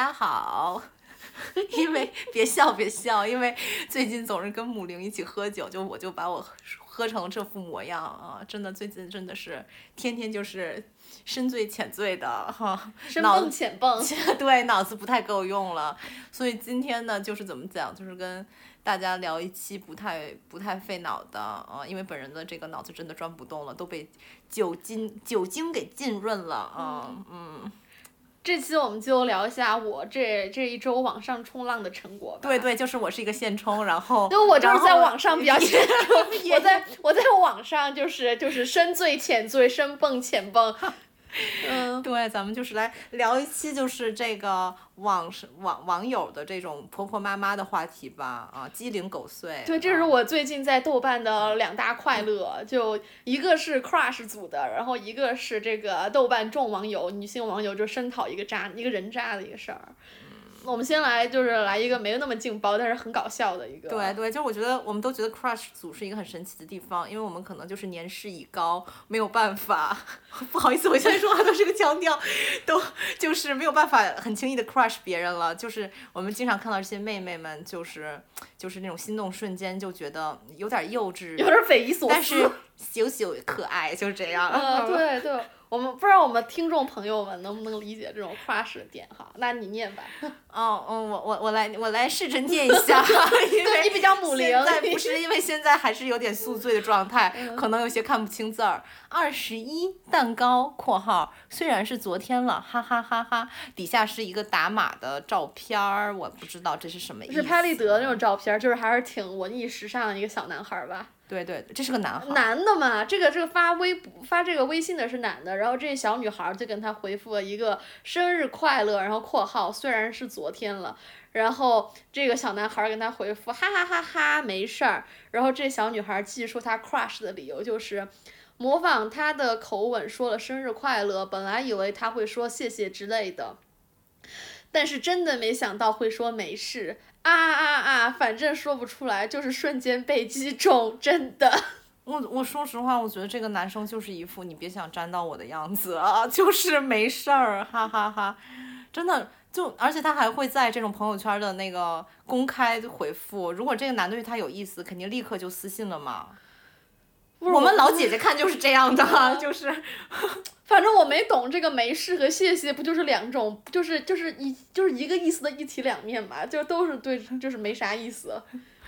大家好。因为别笑别笑，因为最近总是跟母灵一起喝酒，就我就把我喝成这副模样啊！真的，最近真的是天天就是深醉浅醉的哈，深蹦浅蹦，对，脑子不太够用了。所以今天呢，就是怎么讲，就是跟大家聊一期不太不太费脑的啊，因为本人的这个脑子真的转不动了，都被酒精酒精给浸润了啊，嗯。这期我们就聊一下我这这一周网上冲浪的成果吧。对对，就是我是一个现充，然后。因为我就是在网上比较现充，我在我在网上就是就是深醉浅醉深蹦浅蹦。嗯，对，咱们就是来聊一期，就是这个网上网网友的这种婆婆妈妈的话题吧，啊，鸡零狗碎。对，这是我最近在豆瓣的两大快乐，就一个是 crush 组的，然后一个是这个豆瓣众网友女性网友就声讨一个渣一个人渣的一个事儿。我们先来就是来一个没有那么劲爆，但是很搞笑的一个。对对，就是我觉得我们都觉得 Crush 组是一个很神奇的地方，因为我们可能就是年事已高，没有办法，不好意思，我现在说话都是个腔调，都就是没有办法很轻易的 Crush 别人了。就是我们经常看到这些妹妹们，就是就是那种心动瞬间就觉得有点幼稚，有点匪夷所思，但是羞羞可爱，就是这样。嗯，对对。我们不知道我们听众朋友们能不能理解这种 crush 的点哈？那你念吧。哦，嗯，我我我来我来试着念一下，因为 你比较母龄。现在不是因为现在还是有点宿醉的状态，可能有些看不清字儿。二十一蛋糕（括号虽然是昨天了，哈哈哈哈）。底下是一个打码的照片儿，我不知道这是什么意思。是拍立得那种照片，就是还是挺文艺时尚的一个小男孩吧。对对，这是个男孩。男的嘛，这个这个发微发这个微信的是男的，然后这小女孩就跟他回复了一个生日快乐，然后括号虽然是昨天了，然后这个小男孩跟他回复哈哈哈哈没事儿，然后这小女孩继续说她 crush 的理由就是模仿他的口吻说了生日快乐，本来以为他会说谢谢之类的，但是真的没想到会说没事。啊啊啊！反正说不出来，就是瞬间被击中，真的。我我说实话，我觉得这个男生就是一副你别想沾到我的样子啊，就是没事儿，哈哈哈。真的，就而且他还会在这种朋友圈的那个公开回复，如果这个男的对他有意思，肯定立刻就私信了嘛。我们老姐姐看就是这样的，就是，反正我没懂这个没事和谢谢不就是两种，就是就是一就是一个意思的一体两面嘛，就都是对，就是没啥意思，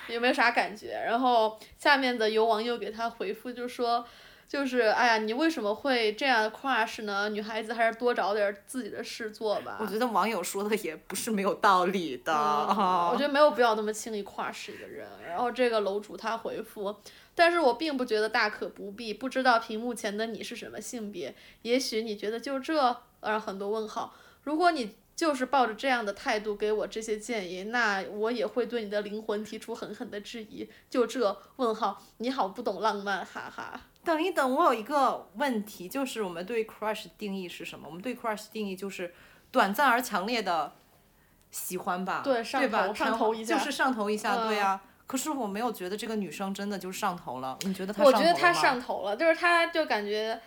也没啥感觉。然后下面的有网友给他回复就说，就是哎呀，你为什么会这样 crush 呢？女孩子还是多找点自己的事做吧。我觉得网友说的也不是没有道理的。我觉得没有必要那么轻易 crush 一个人。然后这个楼主他回复。但是我并不觉得大可不必。不知道屏幕前的你是什么性别？也许你觉得就这，呃，很多问号。如果你就是抱着这样的态度给我这些建议，那我也会对你的灵魂提出狠狠的质疑。就这问号，你好不懂浪漫，哈哈。等一等，我有一个问题，就是我们对 crush 定义是什么？我们对 crush 定义就是短暂而强烈的喜欢吧？对，上头，上头一下，就是上头一下，对呀。可是我没有觉得这个女生真的就上头了，你觉得她上头我觉得她上头了，就是她就感觉，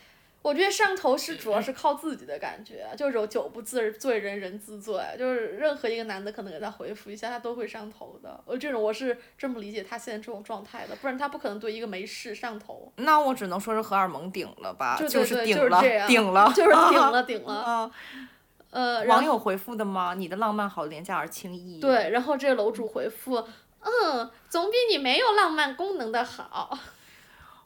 我觉得上头是主要是靠自己的感觉，就是酒不自醉人人自醉，就是任何一个男的可能给他回复一下，他都会上头的。我这种我是这么理解他现在这种状态的，不然他不可能对一个没事上头。那我只能说是荷尔蒙顶了吧，就是顶了，顶了，就是顶了，顶了。呃，网友回复的吗？你的浪漫好廉价而轻易。对，然后这个楼主回复。嗯，总比你没有浪漫功能的好。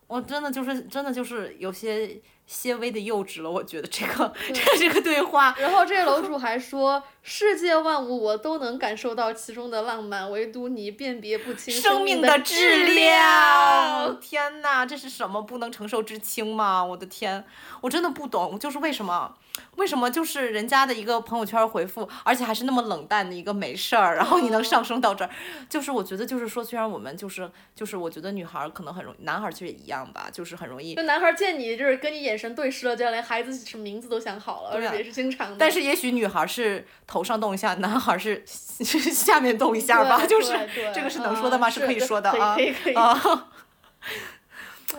我真的就是真的就是有些些微的幼稚了，我觉得这个这这个对话。然后这个楼主 还说。世界万物我都能感受到其中的浪漫，唯独你辨别不清生命的质量。天哪，这是什么不能承受之轻吗？我的天，我真的不懂，就是为什么，为什么就是人家的一个朋友圈回复，而且还是那么冷淡的一个没事儿，然后你能上升到这儿，就是我觉得就是说，虽然我们就是就是我觉得女孩可能很容易，男孩其实也一样吧，就是很容易。就男孩见你就是跟你眼神对视了，就连孩子什么名字都想好了，而且也是经常的。但是也许女孩是头。头上动一下，男孩是 下面动一下吧，就是这个是能说的吗？是可以说的啊啊，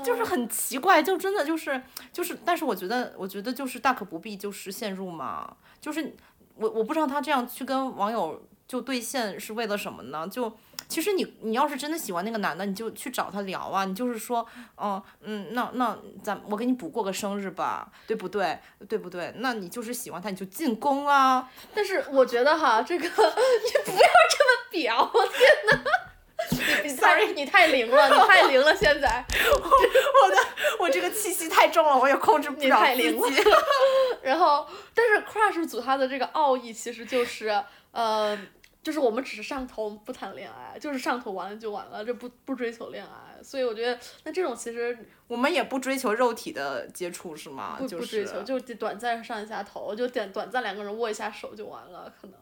就是很奇怪，就真的就是就是，但是我觉得我觉得就是大可不必就是陷入嘛，就是我我不知道他这样去跟网友就兑现是为了什么呢？就其实你你要是真的喜欢那个男的，你就去找他聊啊，你就是说，哦，嗯，那那咱我给你补过个生日吧，对不对？对不对？那你就是喜欢他，你就进攻啊。但是我觉得哈，这个 你不要这么表，天哪！你 sorry，你太灵了，你太灵了，现在 我的我这个气息太重了，我也控制不你了太灵了。然后，但是 crush 组他的这个奥义其实就是，呃，就是我们只是上头不谈恋爱，就是上头完了就完了，这不不追求恋爱。所以我觉得，那这种其实我们也不追求肉体的接触是吗？不就是不追求，就短暂上一下头，就短短暂两个人握一下手就完了，可能。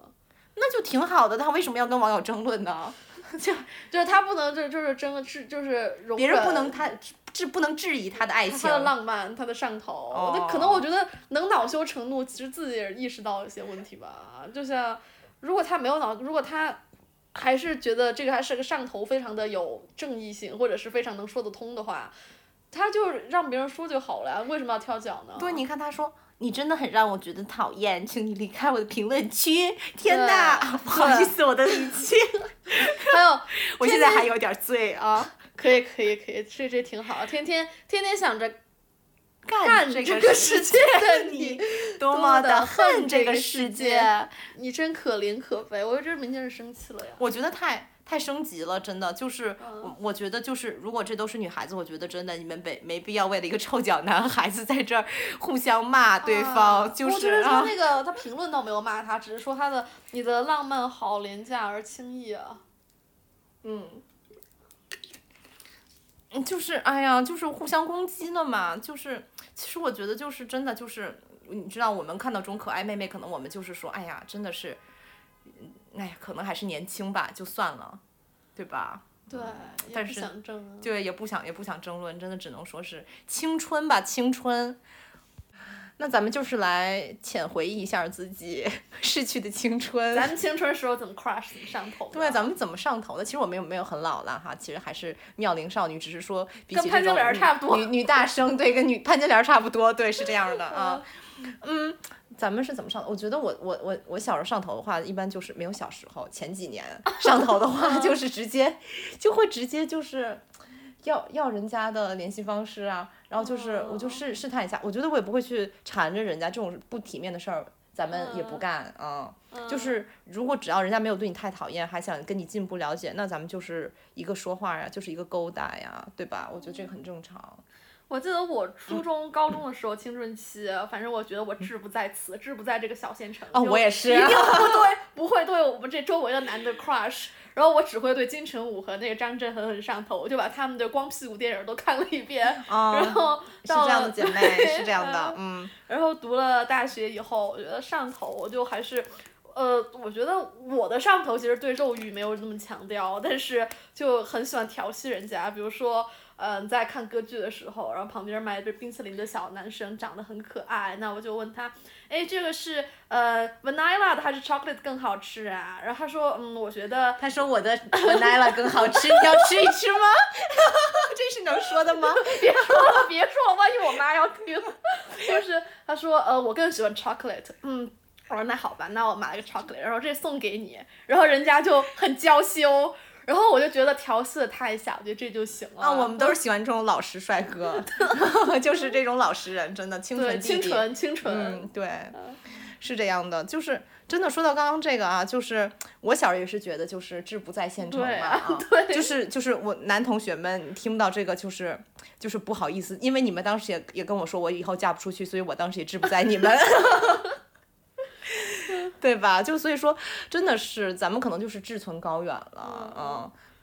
那就挺好的，他为什么要跟网友争论呢？就就是他不能就就是真的是就是容别人不能他质不能质疑他的爱情他。的浪漫，他的上头，那、可能哦我觉得能恼羞成怒，其实自己也意识到一些问题吧。就像如果他没有恼，如果他还是觉得这个还是个上头，非常的有正义性，或者是非常能说得通的话，他就让别人说就好了呀，为什么要跳脚呢？对，你看他说。你真的很让我觉得讨厌，请你离开我的评论区。天呐，不好意思，我的语气，还有我现在还有点醉啊。可以可以可以，这这挺好，天天天天想着干干这这个世界的你你，多么么的恨恨这个世界。你真可怜可悲，我觉得这明显是生气了呀。我觉得太太升级了，真的就是嗯我我觉得就是，如果这都是女孩子，我觉得真的你们没没必要为了一个臭脚男孩子在这儿互相骂对方，啊就我觉得是啊他，那个他评论倒没有骂他，只是说他的你的浪漫好廉价而轻易啊。嗯。嗯就是哎呀，就是互相攻击了嘛，就是其实我觉得就是真的就是，你知道我们看到这种可爱妹妹，可能我们就是说，哎呀，真的是，嗯哎呀，可能还是年轻吧，就算了，对吧？对，但是想争啊。对，也不想也不想争论，真的只能说是青春吧，青春。那咱们就是来浅回忆一下自己 逝去的青春。咱们青春时候怎么 crush 怎么上头？对，咱们怎么上头的？其实我没有没有很老了哈，其实还是妙龄少女，只是说比跟潘金起这种女莲差不多女女大生，对，跟女潘金莲差不多，对，是这样的啊。嗯，咱们是怎么上头？我觉得我我我我小时候上头的话，一般就是没有小时候，前几年 上头的话，就是直接就会直接就是要要人家的联系方式啊，然后就是我就试试探一下，我觉得我也不会去缠着人家这种不体面的事儿。咱们也不嗯干啊、就是如果只要人家没有对你太讨厌，还想跟你进一步了解，那咱们就是一个说话呀，就是一个勾搭呀，对吧？我觉得这个很正常。我记得我初中、高中的时候青春期，反正我觉得我志不在此，志不在这个小县城。哦，就我也是一。定 不对，不会对我们这周围的男的 crush，然后我只会对金城武和那个张震狠狠上头，我就把他们的光屁股电影都看了一遍，啊、然后是到这样的姐妹，是这样的，嗯，然后读了大学以后，我觉得上头，我就还是，呃，我觉得我的上头其实对肉欲没有那么强调，但是就很喜欢调戏人家，比如说。嗯，在看歌剧的时候，然后旁边卖着冰淇淋的小男生长得很可爱，那我就问他，哎，这个是呃 vanilla 的还是 chocolate 更好吃啊？然后他说，嗯，我觉得他说我的 vanilla 更好吃，你要吃一吃吗？这是能说的吗？别说了，别说了，万一我妈要听。就是他说，呃，我更喜欢 chocolate，嗯。我说那好吧，那我买了个 chocolate，然后这送给你，然后人家就很娇羞，然后我就觉得调戏的太小，我觉得这就行了。啊，我们都是喜欢这种老实帅哥，就是这种老实人，真的清纯弟弟。清纯清纯，嗯，对，是这样的，就是真的说到刚刚这个啊，就是我小时候也是觉得就是志不在县城嘛，对啊啊，对就是就是我男同学们听不到这个就是就是不好意思，因为你们当时也也跟我说我以后嫁不出去，所以我当时也志不在你们。对吧？就所以说，真的是咱们可能就是志存高远了，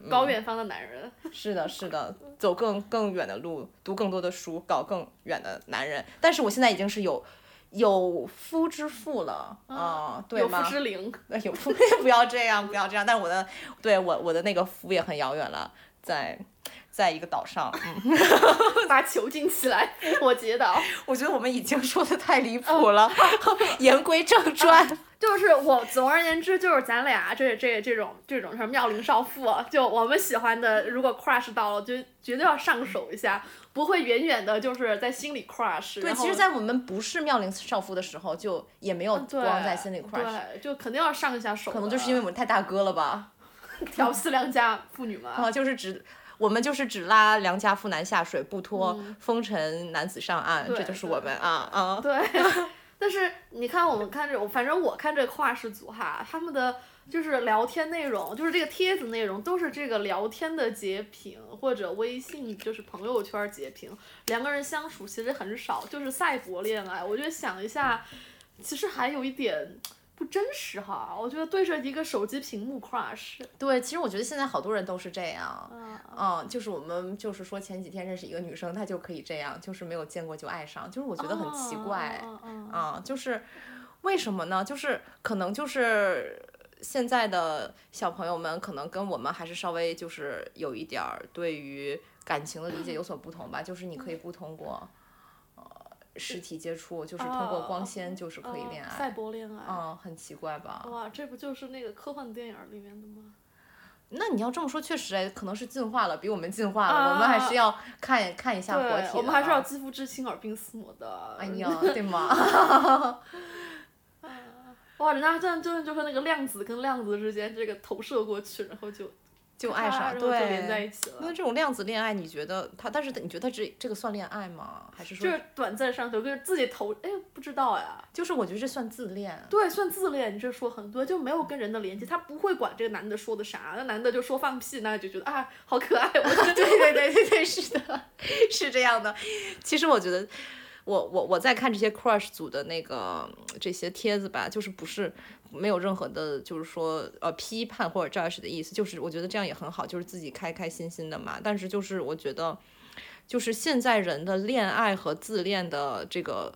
嗯，高远方的男人。是的，是的，走更更远的路，读更多的书，搞更远的男人。但是我现在已经是有有夫之妇了，啊、对吗有夫？之灵，呃有夫，不要这样，不要这样。但我的对我我的那个夫也很遥远了，在在一个岛上，嗯，把囚禁起来，复活节岛。我觉得我们已经说的太离谱了，言归正传。就是我，总而言之，就是咱俩这这这种这种什么妙龄少妇，就我们喜欢的，如果 crush 到了，就绝对要上手一下，不会远远的，就是在心里 crush。对，其实，在我们不是妙龄少妇的时候，就也没有光在心里 crush。对，就肯定要上一下手。可能就是因为我们太大哥了吧？调戏良家妇女嘛。啊，就是只我们就是只拉良家妇男下水，不拖风尘男子上岸，这就是我们啊啊。对。但是你看，我们看这，反正我看这跨世组哈，他们的就是聊天内容，就是这个帖子内容都是这个聊天的截屏或者微信就是朋友圈截屏，两个人相处其实很少，就是赛博恋爱。我觉得想一下，其实还有一点。不真实哈，我觉得对着一个手机屏幕 crush。对，其实我觉得现在好多人都是这样，嗯，就是我们就是说前几天认识一个女生，她就可以这样，就是没有见过就爱上，就是我觉得很奇怪，啊，就是为什么呢？就是可能就是现在的小朋友们可能跟我们还是稍微就是有一点儿对于感情的理解有所不同吧，就是你可以不通过。实体接触就是通过光纤，就是可以恋爱。赛博恋爱。嗯，很奇怪吧？哇，这不就是那个科幻电影里面的吗？那你要这么说，确实哎，可能是进化了，比我们进化了。我们还是要看看一下活体我们还是要肌肤之亲，耳鬓厮磨的。哎呀，对吗？哇，人家真的真的就是那个量子跟量子之间这个投射过去，然后就。就爱上，对，那这种量子恋爱，你觉得他？但是你觉得这这个算恋爱吗？还是说就是短暂上头，就是自己投？哎，不知道呀。就是我觉得这算自恋。对，算自恋。你这说很多，就没有跟人的连接，他不会管这个男的说的啥，那男的就说放屁，那就觉得啊，好可爱。我对对对对对，是的，是这样的。其实我觉得。我我我在看这些 crush 组的那个这些帖子吧，就是不是没有任何的，就是说呃批判或者 judge 的意思，就是我觉得这样也很好，就是自己开开心心的嘛。但是就是我觉得，就是现在人的恋爱和自恋的这个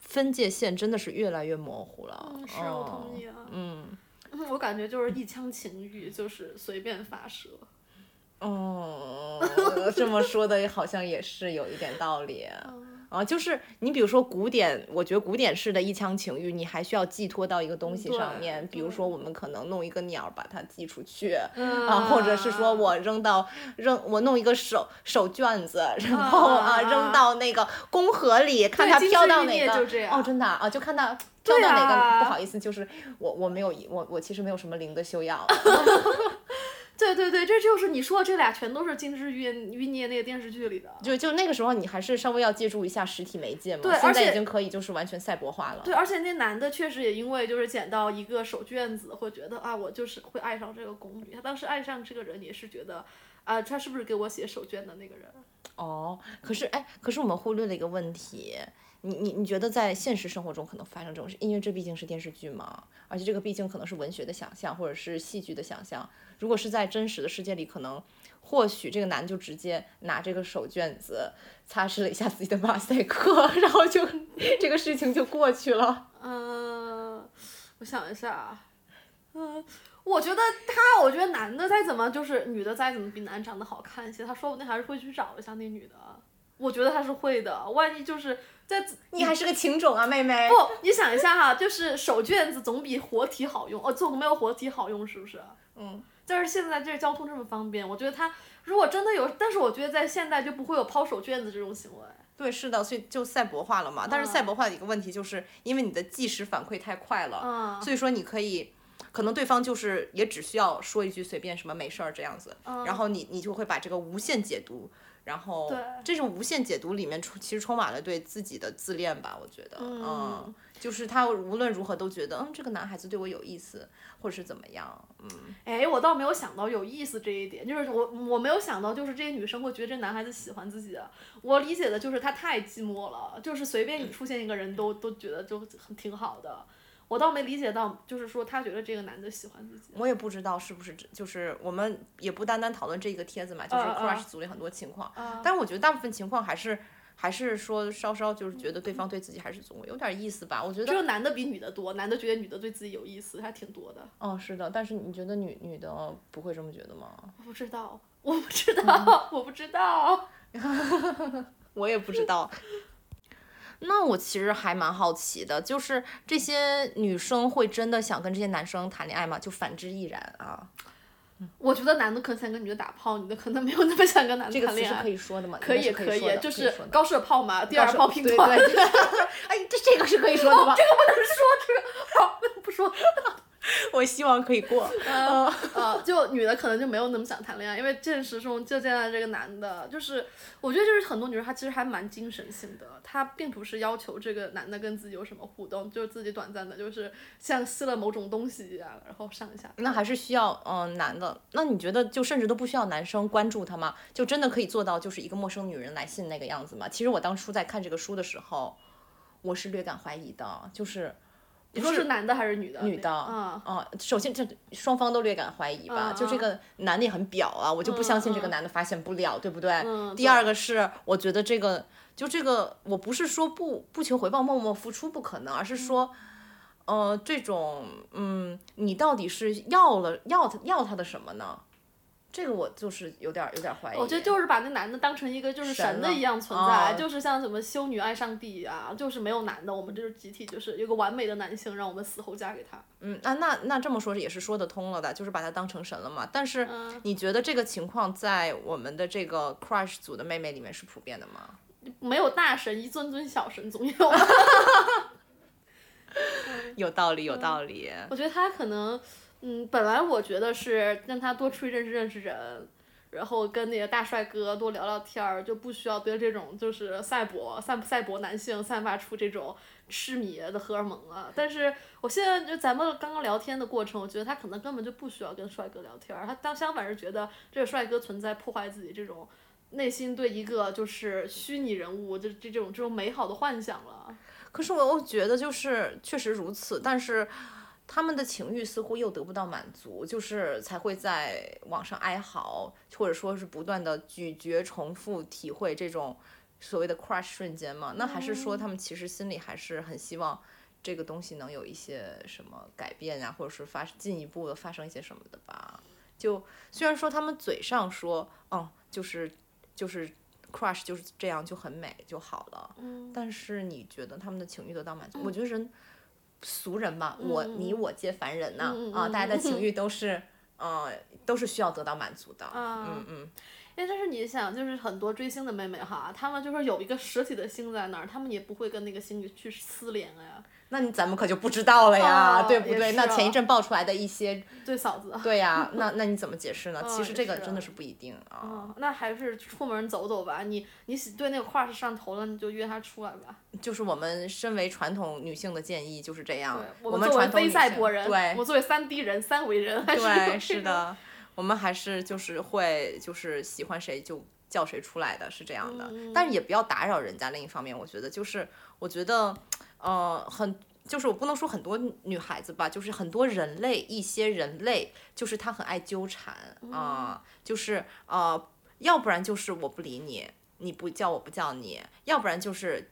分界线真的是越来越模糊了。嗯，是我同意啊。嗯，我感觉就是一腔情欲，就是随便发射。哦，这么说的好像也是有一点道理。啊，就是你比如说古典，我觉得古典式的一腔情欲，你还需要寄托到一个东西上面，比如说我们可能弄一个鸟把它寄出去，啊，或者是说我扔到扔我弄一个手手绢子，然后啊扔到那个宫河里，看它飘到哪个，哦，真的啊，就看它飘到哪个，不好意思，就是我我没有我我其实没有什么灵的修养。对对对，这就是你说的，这俩全都是《金枝玉玉孽》那个电视剧里的。就就那个时候，你还是稍微要借助一下实体媒介嘛。对，现在已经可以就是完全赛博化了。对，而且那男的确实也因为就是捡到一个手绢子，会觉得啊，我就是会爱上这个宫女。他当时爱上这个人也是觉得，啊，他是不是给我写手绢的那个人？哦，可是哎，可是我们忽略了一个问题。你你你觉得在现实生活中可能发生这种事？因为这毕竟是电视剧嘛，而且这个毕竟可能是文学的想象或者是戏剧的想象。如果是在真实的世界里，可能或许这个男就直接拿这个手绢子擦拭了一下自己的马赛克，然后就这个事情就过去了。嗯，我想一下啊，嗯，我觉得他，我觉得男的再怎么就是女的再怎么比男长得好看一些，他说不定还是会去找一下那女的。我觉得他是会的，万一就是在你还是个情种啊，妹妹。不，你想一下哈，就是手卷子总比活体好用，哦，总没有活体好用，是不是？嗯。但是现在这交通这么方便，我觉得他如果真的有，但是我觉得在现代就不会有抛手卷子这种行为。对，是的，所以就赛博化了嘛。但是赛博化的一个问题就是，因为你的即时反馈太快了，所以说你可以，可能对方就是也只需要说一句随便什么没事儿这样子，然后你你就会把这个无限解读。然后，这种无限解读里面充其实充满了对自己的自恋吧，我觉得，嗯，就是他无论如何都觉得，嗯，这个男孩子对我有意思，或者是怎么样，嗯。哎，我倒没有想到有意思这一点，就是我我没有想到，就是这些女生会觉得这男孩子喜欢自己。我理解的就是他太寂寞了，就是随便你出现一个人都都觉得就很挺好的。我倒没理解到，就是说他觉得这个男的喜欢自己。我也不知道是不是，就是我们也不单单讨论这个帖子嘛，就是 crush 组里很多情况。但是我觉得大部分情况还是还是说稍稍就是觉得对方对自己还是总有点意思吧。我觉得。这个男的比女的多，男的觉得女的对自己有意思还挺多的。哦，是的，但是你觉得女女的不会这么觉得吗？我不知道。我不知道，我不知道。我也不知道。那我其实还蛮好奇的，就是这些女生会真的想跟这些男生谈恋爱吗？就反之亦然啊。我觉得男的可能想跟女的打炮，女的可能没有那么想跟男的谈恋爱。词是可以说的吗？可以可以就是高射炮嘛，第二炮拼团。哎，这这个是可以说的吗？这个不能说，这个好不说。我希望可以过。呃呃，就女的可能就没有那么想谈恋爱，因为现实中就见到这个男的，就是我觉得就是很多女生她其实还蛮精神性的，她并不是要求这个男的跟自己有什么互动，就是自己短暂的，就是像吸了某种东西一样，然后上一下。那还是需要嗯、呃男的。那你觉得就甚至都不需要男生关注她吗？就真的可以做到就是一个陌生女人来信那个样子吗？其实我当初在看这个书的时候，我是略感怀疑的，就是你说是男的还是女的？女的，啊、嗯，首先这双方都略感怀疑吧，嗯就这个男的也很表啊，我就不相信这个嗯男的发现不了，对不对？嗯第二个是，我觉得这个就这个，我不是说不不求回报默默付出不可能，而是说。呃，这种，嗯，你到底是要了要他要他的什么呢？这个我就是有点儿有点儿怀疑。我觉得就是把那男的当成一个就是神的一样存在，哦就是像什么修女爱上帝啊，就是没有男的，我们就是集体就是有个完美的男性，让我们死后嫁给他。嗯，那那那这么说也是说得通了的，就是把他当成神了嘛。但是嗯你觉得这个情况在我们的这个 crush 组的妹妹里面是普遍的吗？没有大神，一尊尊小神总有。有道理，有道理。我觉得他可能，嗯，本来我觉得是让他多出去认识认识人，然后跟那个大帅哥多聊聊天儿，就不需要对这种就是赛博赛赛博男性散发出这种痴迷的荷尔蒙了。但是我现在就咱们刚刚聊天的过程，我觉得他可能根本就不需要跟帅哥聊天儿，他当相反是觉得这个帅哥存在破坏自己这种。内心对一个就是虚拟人物，就这种这种美好的幻想了。可是我又觉得就是确实如此，但是他们的情欲似乎又得不到满足，就是才会在网上哀嚎，或者说是不断的咀嚼、重复体会这种所谓的 crush 瞬间嘛？那还是说他们其实心里还是很希望这个东西能有一些什么改变呀、或者是发进一步的发生一些什么的吧？就虽然说他们嘴上说，嗯，就是就是 crush 就是这样就很美就好了，嗯但是你觉得他们的情欲得到满足？我觉得人俗人嘛，我你我皆凡人呐、啊，大家的情欲都是，呃，都是需要得到满足的。啊。嗯嗯，因为但是你想，就是很多追星的妹妹哈，她们就是有一个实体的星在那儿，她们也不会跟那个星去私联啊呀。那你咱们可就不知道了呀，哦对不对？那前一啊阵爆出来的一些，对嫂子。对呀，那那你怎么解释呢？嗯其实这个真的是不一定啊。嗯，那还是出门走走吧。你你对那个 crush 上头了，你就约他出来吧。就是我们身为传统女性的建议就是这样，，我们作为非赛博人，对我作为三 D 人、三维人，还是是的，我们还是就是会就是喜欢谁就叫谁出来的，是这样的。嗯但是也不要打扰人家。另一方面，我觉得就是我觉得，呃，很就是我不能说很多女孩子吧，就是很多人类，一些人类就是他很爱纠缠啊、就是呃，要不然就是我不理你，你不叫我不叫你，要不然就是。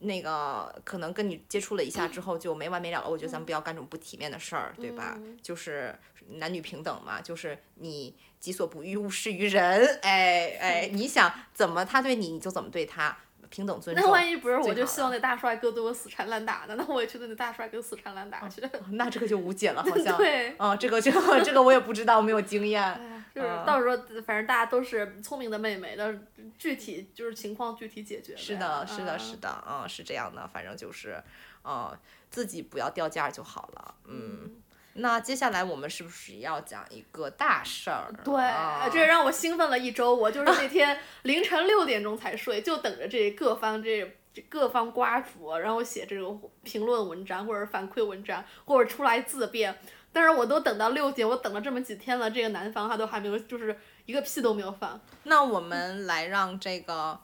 那个可能跟你接触了一下之后就没完没了了，我觉得咱们不要干这种不体面的事儿，对吧？就是男女平等嘛，就是你己所不欲，勿施于人。哎哎，你想怎么他对你，你就怎么对他，平等尊重。那万一不是，我就希望那大帅哥对我死缠烂打的，那我也去对那大帅哥死缠烂打去。那这个就无解了，好像。对。啊、这个这个这个我也不知道，没有经验。就是嗯到时候反正大家都是聪明的妹妹，但是具体就是情况具体解决。是的，是的，啊是的，嗯，是这样的，反正就是，嗯，自己不要掉价就好了，嗯。那接下来我们是不是要讲一个大事儿？对，啊这让我兴奋了一周。我就是那天 凌晨六点钟才睡，就等着这各方这这各方瓜主，然后写这种评论文章或者反馈文章，或者出来自辩。但是我都等到六点，我等了这么几天了，这个男方他都还没有，就是一个屁都没有放。那我们来让这个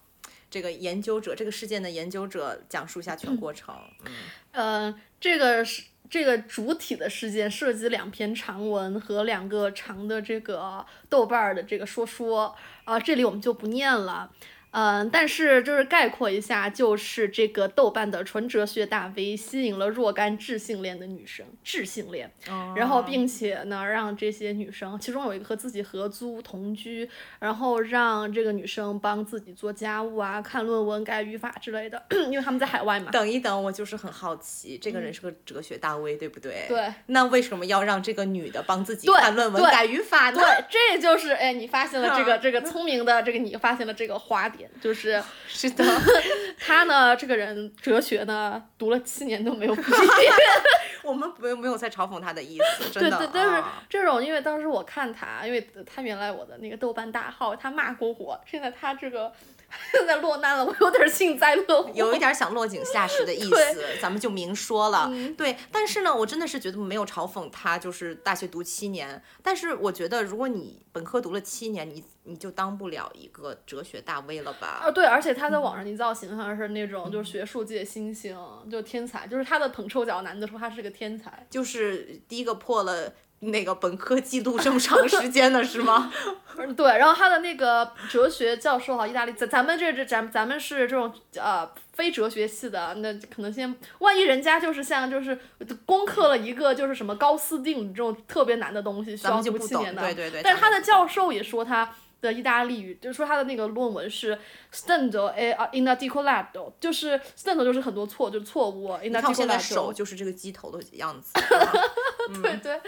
这个研究者，这个事件的研究者讲述一下全 过程。嗯，呃，这个是这个主体的事件涉及两篇长文和两个长的这个豆瓣儿的这个说说，啊、这里我们就不念了。嗯，但是就是概括一下，就是这个豆瓣的纯哲学大 V 吸引了若干智性恋的女生，智性恋，然后并且呢，让这些女生，其中有一个和自己合租同居，然后让这个女生帮自己做家务啊、看论文、改语法之类的，因为他们在海外嘛。等一等，我就是很好奇，这个人是个哲学大 V，对不对？对。那为什么要让这个女的帮自己看论文、改语法呢？对，这就是哎，你发现了这个 这个聪明的这个你发现了这个花点，就是 是的，他呢这个人哲学呢读了七年都没有毕业。我们没有没有在嘲讽他的意思，真的。对对，但是啊这种，因为当时我看他，因为他原来我的那个豆瓣大号，他骂过我，现在他这个现 在落难了，我有点幸灾乐祸。有一点想落井下石的意思，咱们就明说了。嗯对，但是呢，我真的是觉得没有嘲讽他，就是大学读七年。但是我觉得，如果你本科读了七年，你你就当不了一个哲学大 V 了吧？啊，对，而且他在网上一造形象是那种就是学术界新星，就天才，就是他的捧臭脚男的说他是个天才。就是第一个破了那个本科季度这么长时间的是吗？嗯对，然后他的那个哲学教授哈，意大利，咱咱们这这咱咱们是这种呃非哲学系的，那可能先，万一人家就是像就是攻克了一个就是什么高斯定理这种特别难的东西，需要咱们就不懂。读七年的，对对对。但是他的教授也说他的意大利语，就是说他的那个论文是 stendo e inarticolato，就是 stendo 就是很多错，就是错误你看现在手就是这个鸡头的样子。对对，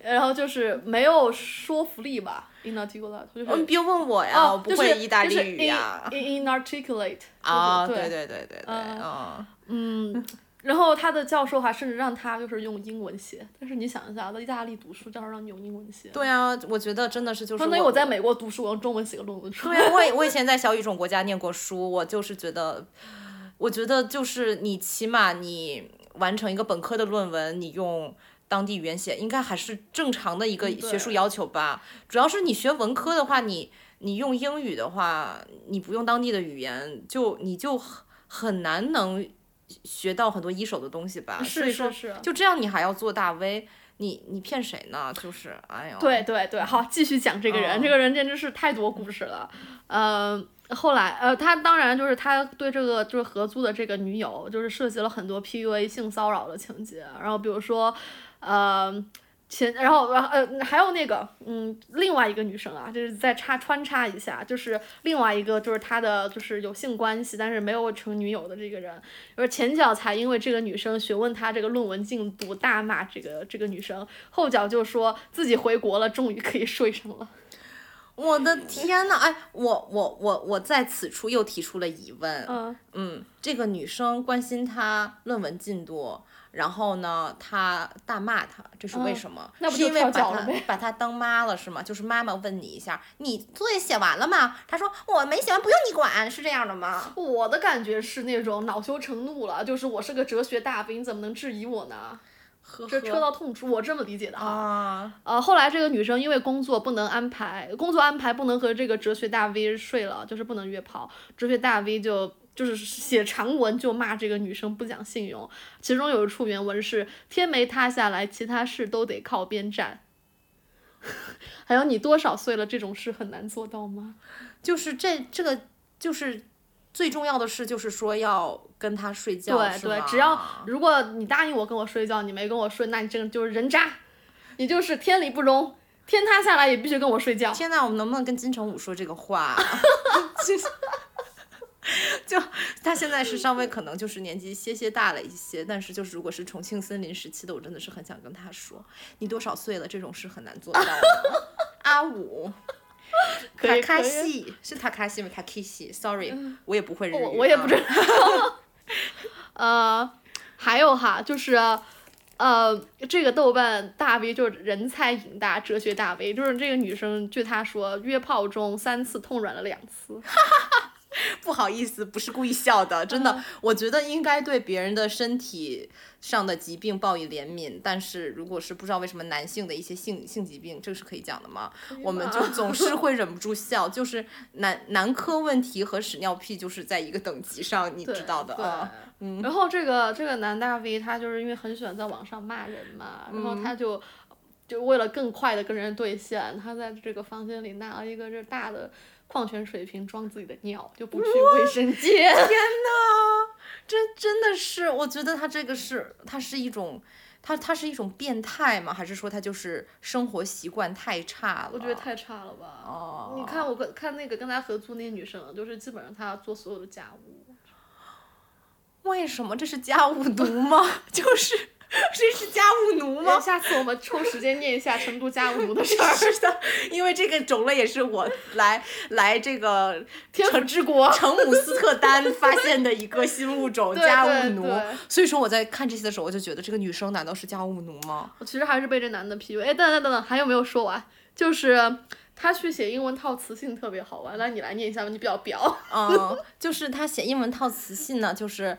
然后就是没有说服力吧，inarticulato 就是。嗯，别问我呀，不就是会意大利就是语呀。in- in- inarticulate 啊，就是对对对对对，嗯。嗯，然后他的教授还甚至让他就是用英文写，但是你想一下，在意大利读书，教授让你用英文写，对啊，我觉得真的是就是相当于我在美国读书，我用中文写个论文出来。对啊，我我以 前在小语种国家念过书，我就是觉得，我觉得就是你起码你完成一个本科的论文，你用当地语言写，应该还是正常的一个嗯学术要求吧。主要是你学文科的话，你你用英语的话，你不用当地的语言，就你就很很难能学到很多一手的东西吧。所以说是是是，就这样，你还要做大 V，你你骗谁呢？就是，哎呦，对对对，好，继续讲这个人，嗯这个人简直是太多故事了。呃，后来呃，他当然就是他对这个就是合租的这个女友，就是涉及了很多 PUA 性骚扰的情节，然后比如说，呃。前，然后，然后，呃，还有那个，嗯，另外一个女生啊，就是再插穿插一下，就是另外一个，就是他的就是有性关系，但是没有成女友的这个人，就是前脚才因为这个女生询问他这个论文进度，大骂这个这个女生，后脚就说自己回国了，终于可以睡上了。我的天呐，哎，我我我我在此处又提出了疑问，嗯，嗯，这个女生关心他论文进度，然后呢，他大骂他，这是为嗯什么？那不就是因为把他把他当妈了是吗？就是妈妈问你一下，你作业写完了吗？他说我没写完，不用你管，是这样的吗？我的感觉是那种恼羞成怒了，就是我是个哲学大 V，你怎么能质疑我呢？呵这戳到痛处，我这么理解的哈。啊，呃，后来这个女生因为工作不能安排，工作安排不能和这个哲学大 V 睡了，就是不能约炮。哲学大 V 就就是写长文就骂这个女生不讲信用，其中有一处原文是“天没塌下来，其他事都得靠边站”。还有你多少岁了，这种事很难做到吗？就是这这个就是最重要的事，就是说要跟他睡觉，对对，只要如果你答应我跟我睡觉，你没跟我睡，那你这个就是人渣，你就是天理不容，天塌下来也必须跟我睡觉。天呐，我们能不能跟金城武说这个话？就他现在是稍微可能就是年纪些些大了一些，但是就是如果是重庆森林时期的，我真的是很想跟他说，你多少岁了？这种事很难做到的。阿五，可以塔卡西是塔卡西吗？塔卡西，sorry，我也不会日语，我我也不知啊道。呃，还有哈，就是呃，这个豆瓣大 V 就是人菜瘾大，哲学大 V，就是这个女生，据她说，约炮中三次痛软了两次。不好意思，不是故意笑的，真的，我觉得应该对别人的身体上的疾病报以怜悯，但是如果是不知道为什么男性的一些性性疾病，这个是可以讲的吗？我们就总是 会忍不住笑，就是男男科问题和屎尿屁就是在一个等级上，你知道的对啊。嗯然后这个这个男大 V 他就是因为很喜欢在网上骂人嘛，然嗯后他就就为了更快的跟人对线，他在这个房间里拿了一个这大的矿泉水瓶装自己的尿，就不去 卫生间。这真的是，我觉得他这个是，他是一种，他他是一种变态吗？还是说他就是生活习惯太差了？我觉得太差了吧。哦，你看我跟看那个跟他合租那些女生，就是基本上她要做所有的家务。为什么这是家务毒吗？就是 这是家务奴吗？下次我们抽时间念一下成都家务奴的事儿。是的，因为这个种类也是我来来这个天府之国成姆斯特丹发现的一个新物种家务奴。所以说我在看这些的时候，我就觉得这个女生难道是家务奴吗？我其实还是被这男的 PUA。哎，等等等等，还有没有说完？就是他去写英文套词性特别好玩，那你来念一下吧，你比较表。嗯，就是他写英文套词性呢，就是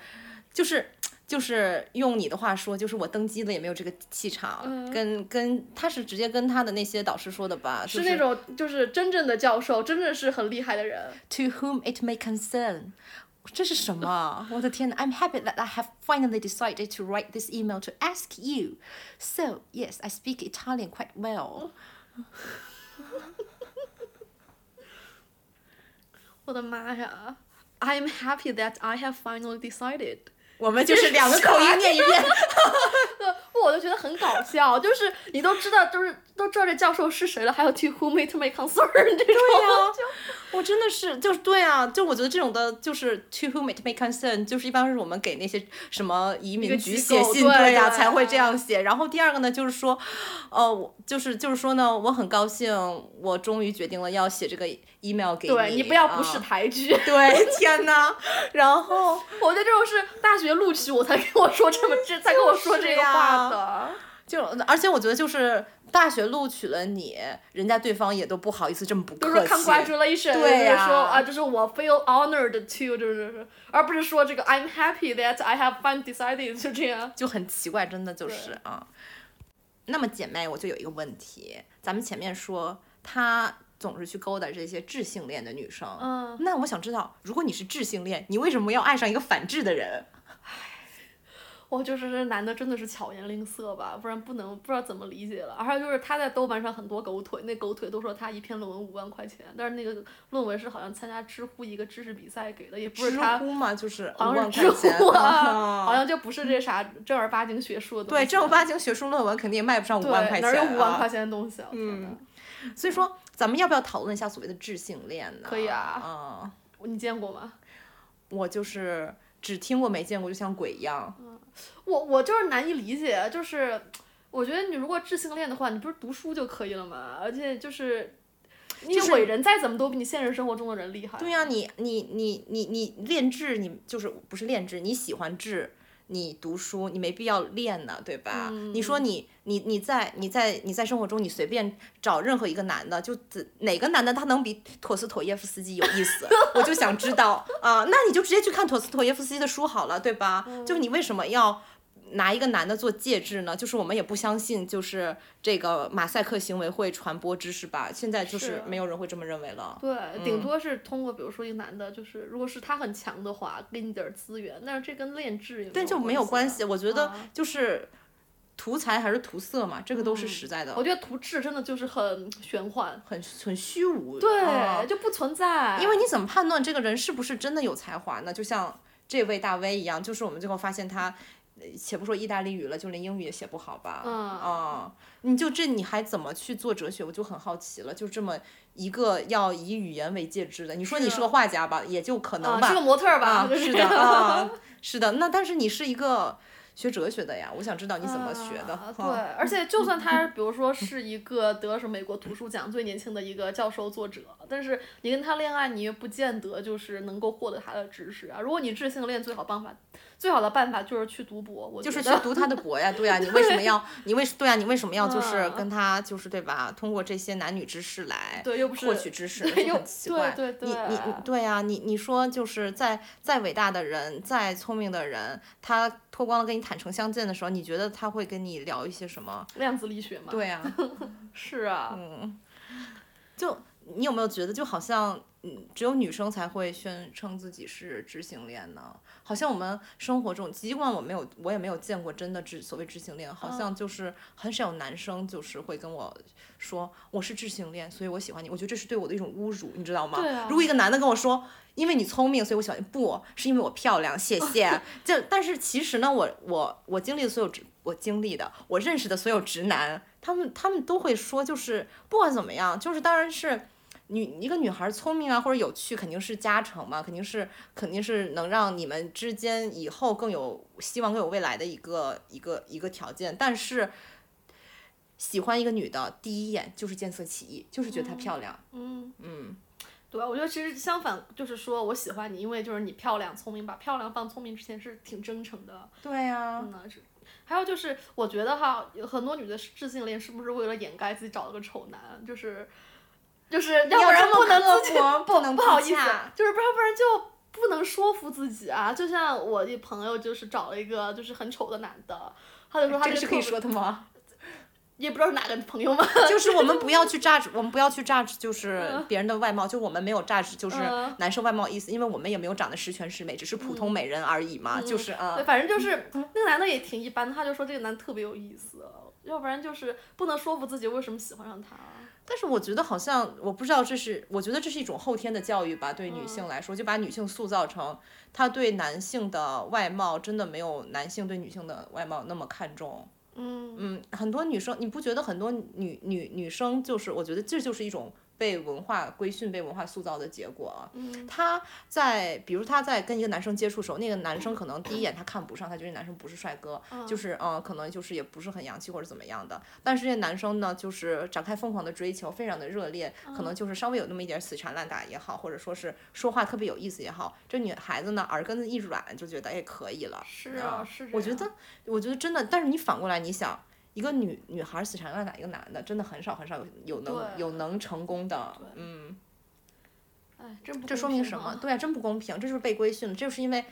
就是。就是用你的话说，就是我登基了也没有这个气场，跟跟他是直接跟他的那些导师说的吧，就是那种就是真正的教授，真正是很厉害的人。To whom it may concern，这是什么？我的天呐！I'm happy that I have finally decided to write this email to ask you. So yes, I speak Italian quite well. 我的妈呀！I'm happy that I have finally decided。我们就是两个口音念一遍。我都觉得很搞笑，就是你都知道，就是都知道这教授是谁了，还有 to whom it may concern 这种。对呀我真的是，就是对啊，就我觉得这种的，就是 to whom it may concern，就是一般是我们给那些什么移民局写信，对呀、对才会这样写。然后第二个呢，就是说，呃，我就是就是说呢，我很高兴，我终于决定了要写这个 email 给你。对你不要不识啊抬举。对，天呐，然后我觉得这种是大学录取我才跟我说这么这才跟我说这个话的。就而且我觉得就是大学录取了你，人家对方也都不好意思这么不都是客气。congratulation，对呀就是说啊，就是我 feel honored to，就是而不是说这个 I'm happy that I have finally decided，就这样。就很奇怪，真的就是啊。那么姐妹，我就有一个问题，咱们前面说她总是去勾搭这些智性恋的女生，嗯，那我想知道，如果你是智性恋，你为什么要爱上一个反智的人？我就是这男的真的是巧言令色吧，不然不能不知道怎么理解了。还有就是他在豆瓣上很多狗腿，那狗腿都说他一篇论文五万块钱，但是那个论文是好像参加知乎一个知识比赛给的，也不是知他。乎嘛，就是五好万像是知乎啊，啊 好像就不是这啥正儿八经学术的东西。对正儿八经学术论文肯定也卖不上五万块钱、啊，哪有五万块钱的东西啊？天哪所以说，咱们要不要讨论一下所谓的智性恋呢？可以啊嗯，你见过吗？我就是只听过没见过，就像鬼一样。我我就是难以理解，就是我觉得你如果智性恋的话，你不是读书就可以了吗？而且就是，你就是伟人再怎么都比你现实生活中的人厉害。对呀、你你你你你练智，你就是不是练智，你喜欢智，你读书，你没必要练呢，对吧？你说你你你在你在你在生活中，你随便找任何一个男的，就只哪个男的他能比陀思妥耶夫斯基有意思，我就想知道啊、那你就直接去看陀思妥耶夫斯基的书好了，对吧？就是你为什么要？拿一个男的做介质呢？就是我们也不相信，就是这个马赛克行为会传播知识吧？现在就是是没有人会这么认为了。对，顶多是通过比如说一个男的，就是如果是他很强的话，给你点儿资源，但是这跟炼制也但就没有关系。啊我觉得啊就是图财还是图色嘛，这个都是实在的，我觉得图质真的就是很玄幻，很很虚无。对，啊就不存在。因为你怎么判断这个人是不是真的有才华呢？就像这位大 V 一样，就是我们最后发现他。呃且不说意大利语了，就连英语也写不好吧？嗯啊，你就这你还怎么去做哲学？我就很好奇了。就这么一个要以语言为介质的，你说你是是个画家吧，也就可能啊，吧。是个模特吧？啊，是的 啊，是的。那但是你是一个学哲学的呀，我想知道你怎么学的。啊对，而且就算他比如说是一个得什么美国图书奖最年轻的一个教授作者，但是你跟他恋爱，你也不见得就是能够获得他的知识啊。如果你智性恋，最好办法，最好的办法就是去读博。我就是去读他的博呀，对呀，你为什么要？你为对呀，你为什么要就是嗯跟他就是对吧？通过这些男女之事来对，又不是获取知识，对又奇怪。对对你你你对呀、你你说就是再再伟大的人，再聪明的人，他脱光了跟你坦诚相见的时候，你觉得他会跟你聊一些什么？量子力学吗。对呀、是啊，嗯，就你有没有觉得就好像嗯，只有女生才会宣称自己是知性恋呢？好像我们生活中，尽管我没有，我也没有见过真的知所谓知性恋，好像就是很少有男生就是会跟我说我是知性恋，所以我喜欢你。我觉得这是对我的一种侮辱，你知道吗？对啊如果一个男的跟我说，因为你聪明，所以我喜欢你，不是因为我漂亮，谢 谢。就但是其实呢，我我我经历的所有直，我经历的，我认识的所有直男，他们他们都会说，就是不管怎么样，就是当然是。女一个女孩儿聪明啊，或者有趣，肯定是加成嘛，肯定是肯定是能让你们之间以后更有希望、更有未来的一个一个一个条件。但是，喜欢一个女的，第一眼就是见色起意，就是觉得她漂亮。嗯，嗯，对，我觉得其实相反，就是说我喜欢你，因为就是你漂亮、聪明，把漂亮放聪明之前是挺真诚的。对呀、嗯，是。还有就是，我觉得哈，有很多女的智性恋是不是为了掩盖自己找了个丑男，就是，就是要不然不能自己不 不能不好意思就是不然不然就不能说服自己啊。就像我的朋友就是找了一个就是很丑的男的，他就说他这个可以说的吗？也不知道是哪个朋友嘛，就是我们不要去 judge，我们不要去 judge，就是别人的外貌，就我们没有 judge，就是嗯男生外貌意思，因为我们也没有长得十全十美，只是普通美人而已嘛，就是啊，嗯。反正就是那个男的也挺一般的，他就说这个男的特别有意思，要不然就是不能说服自己为什么喜欢上他。但是我觉得好像我不知道这是，我觉得这是一种后天的教育吧，对女嗯性来说，就把女性塑造成她对男性的外貌真的没有男性对女性的外貌那么看重。嗯嗯，很多女生，你不觉得很多女女女生就是，我觉得这就是一种被文化规训、被文化塑造的结果啊。嗯她在，比如她在跟一个男生接触的时候，那个男生可能第一 眼他看不上，他觉得男生不是帅哥，就是嗯、呃可能就是也不是很洋气或者怎么样的。但是这男生呢，就是展开疯狂的追求，非常的热烈，可能就是稍微有那么一点死缠烂打也好，或者说是说话特别有意思也好，这女孩子呢耳根子一软就觉得哎可以了。是啊，是我觉得，我觉得真的，但是你反过来，你想，一个女女孩死缠烂打一个男的，真的很少很少有有能有能成功的，嗯，哎，真不这说明什么？对啊，真不公平，这就是被规训了，这就是因为，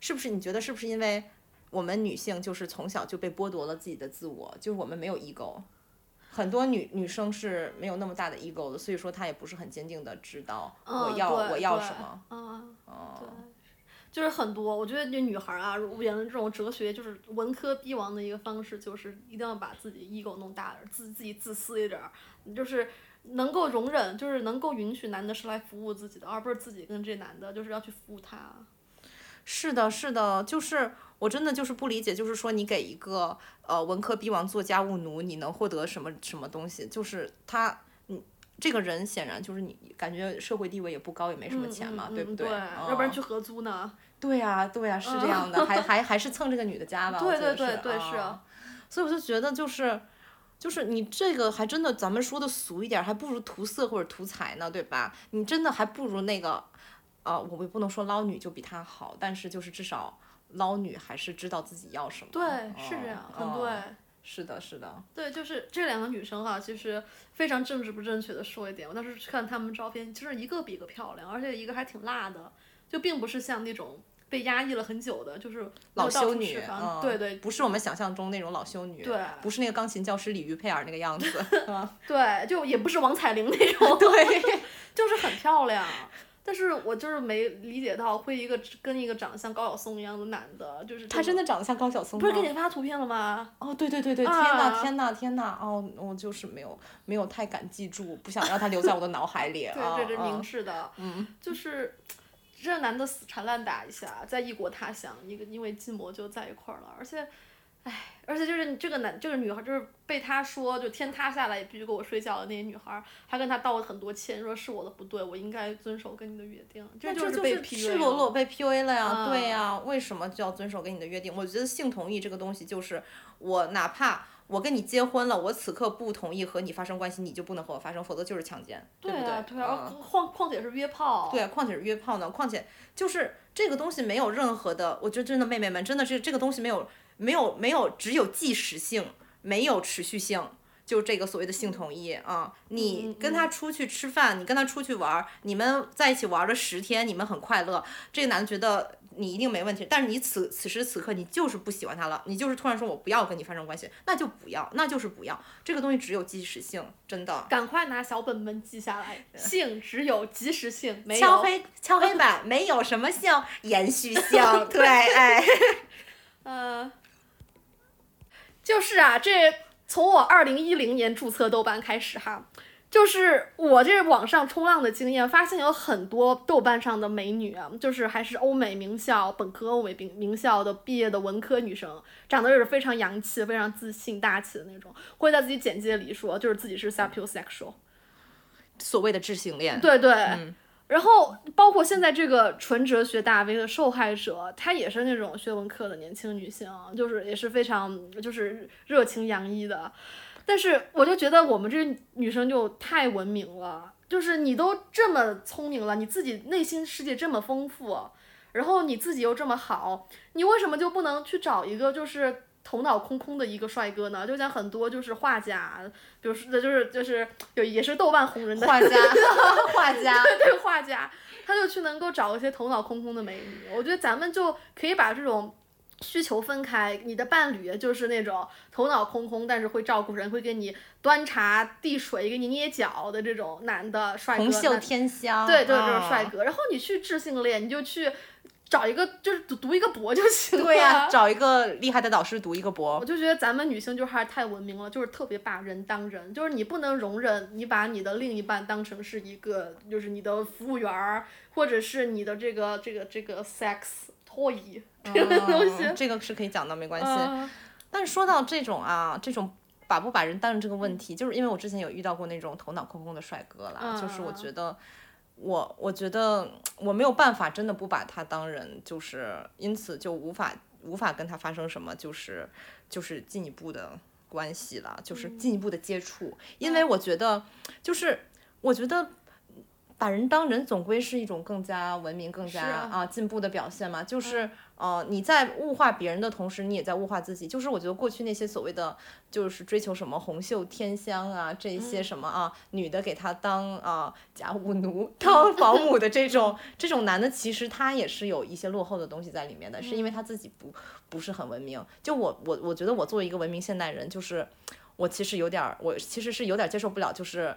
是不是？你觉得是不是因为我们女性就是从小就被剥夺了自己的自我，就是我们没有 ego。很多女女生是没有那么大的 ego 的，所以说她也不是很坚定的知道我嗯，要、对我要什么。嗯，哦对，就是很多，我觉得这女孩啊，如果演的这种哲学，就是文科逼王的一个方式，就是一定要把自己 ego 弄大点，自自己自私一点儿，就是能够容忍，就是能够允许男的是来服务自己的，而不是自己跟这男的就是要去服务他。是的，是的，就是我真的就是不理解，就是说你给一个呃文科逼王做家务奴，你能获得什么什么东西？就是他，这个人显然就是你感觉社会地位也不高，也没什么钱嘛，嗯对不对对？嗯要不然去合租呢？对呀、对呀、是这样的，还还还是蹭这个女的家吧？我对对对对是啊所以我就觉得就是。就是你这个还真的，咱们说的俗一点儿，还不如图色或者图财呢，对吧？你真的还不如那个，呃，我们不能说捞女就比她好，但是就是至少捞女还是知道自己要什么。对，是这样，对。是的，是的，对，就是这两个女生哈，其实非常政治不正确的说一点，我当时看她们照片，其实一个比一个漂亮，而且一个还挺辣的，就并不是像那种被压抑了很久的，就是老修女，对对不是我们想象中那种老修女，对不是那个钢琴教师李玉佩尔那个样子，嗯对，就也不是王彩玲那种，对，就是很漂亮。但是我就是没理解到会一个跟一个长得像高晓松一样的男的，就是他真的的长得像高晓松不是吗给你发图片了吗？哦，对对对对，天呐啊天呐天呐，哦，我就是没有没有太敢记住，不想让他留在我的脑海里。对，啊这是明智的，嗯，就是这男的死缠烂打一下，在异国他乡，一个因为禁摩就在一块儿了，而且，唉，而且就是这个男这个女孩就是被他说就天塌下来也必须跟我睡觉的那些女孩儿，还跟他道了很多歉，说是我的不对，我应该遵守跟你的约定，这就是 PUA 赤裸裸被 PUA 了呀，啊对呀，为什么就要遵守跟你的约定？我觉得性同意这个东西就是我哪怕。我跟你结婚了，我此刻不同意和你发生关系，你就不能和我发生，否则就是强奸，不对？啊，对啊，嗯况况且是约炮，对，况且是约炮呢，况且就是这个东西没有任何的，我觉得真的妹妹们真的是这个东西没有没有没有只有即时性，没有持续性，就这个所谓的性统一啊，你跟他出去吃饭，你跟他出去玩儿，你们在一起玩了十天，你们很快乐，这个男的觉得你一定没问题，但是你此此时此刻你就是不喜欢他了，你就是突然说我不要跟你发生关系，那就不要，那就是不要，这个东西只有即时性，真的。赶快拿小本本记下来，性只有即时性，没有。敲黑敲黑板，没有什么性延续性，对，哎，呃，就是啊，这从我二零一零年注册豆瓣开始哈，就是我这网上冲浪的经验，发现有很多豆瓣上的美女啊，就是还是欧美名校、本科欧美名名校的毕业的文科女生，长得也是非常洋气、非常自信、大气的那种，会在自己简介里说，就是自己是 sapiosexual。所谓的智性恋，对对。然后，包括现在这个纯哲学大 V 的受害者，她也是那种学文科的年轻女性，就是也是非常就是热情洋溢的。但是，我就觉得我们这女生就太文明了，就是你都这么聪明了，你自己内心世界这么丰富，然后你自己又这么好，你为什么就不能去找一个就是？头脑空空的一个帅哥呢，就像很多就是画家，比如说就是就是有也是豆瓣红人的画家，画家，对对画家，他就去能够找一些头脑空空的美女。我觉得咱们就可以把这种需求分开，你的伴侣就是那种头脑空空，但是会照顾人，会给你端茶递水、给你捏脚的这种男的帅哥，红袖添香，对对，这啊种帅哥。然后你去智性恋，你就去。找一个就是读读一个博就行了。对呀、找一个厉害的导师读一个博我。就觉得咱们女性就还是太文明了，就是特别把人当人，就是你不能容忍你把你的另一半当成是一个，就是你的服务员儿，或者是你的这个这个这个 sex toy 这个东西。嗯这个是可以讲的，没关系。嗯但是说到这种啊，这种把不把人当成这个问题，就是因为我之前有遇到过那种头脑空空的帅哥啦，就是我嗯觉得。我我觉得我没有办法，真的不把他当人，就是因此就无法无法跟他发生什么，就是就是进一步的关系了，就是嗯。进一步的接触，因为我觉得就是我觉得把人当人，总归是一种更加文明、更加啊啊进步的表现嘛。就是呃，你在物化别人的同时，你也在物化自己。就是我觉得过去那些所谓的就是追求什么红袖添香啊，这些什么啊，女的给他当啊家务奴、当 保姆的这种这种男的，其实他也是有一些落后的东西在里面的，是因为他自己不不是很文明。就我我我觉得我作为一个文明现代人，就是我其实有点儿，我其实是有点儿接受不了，就是。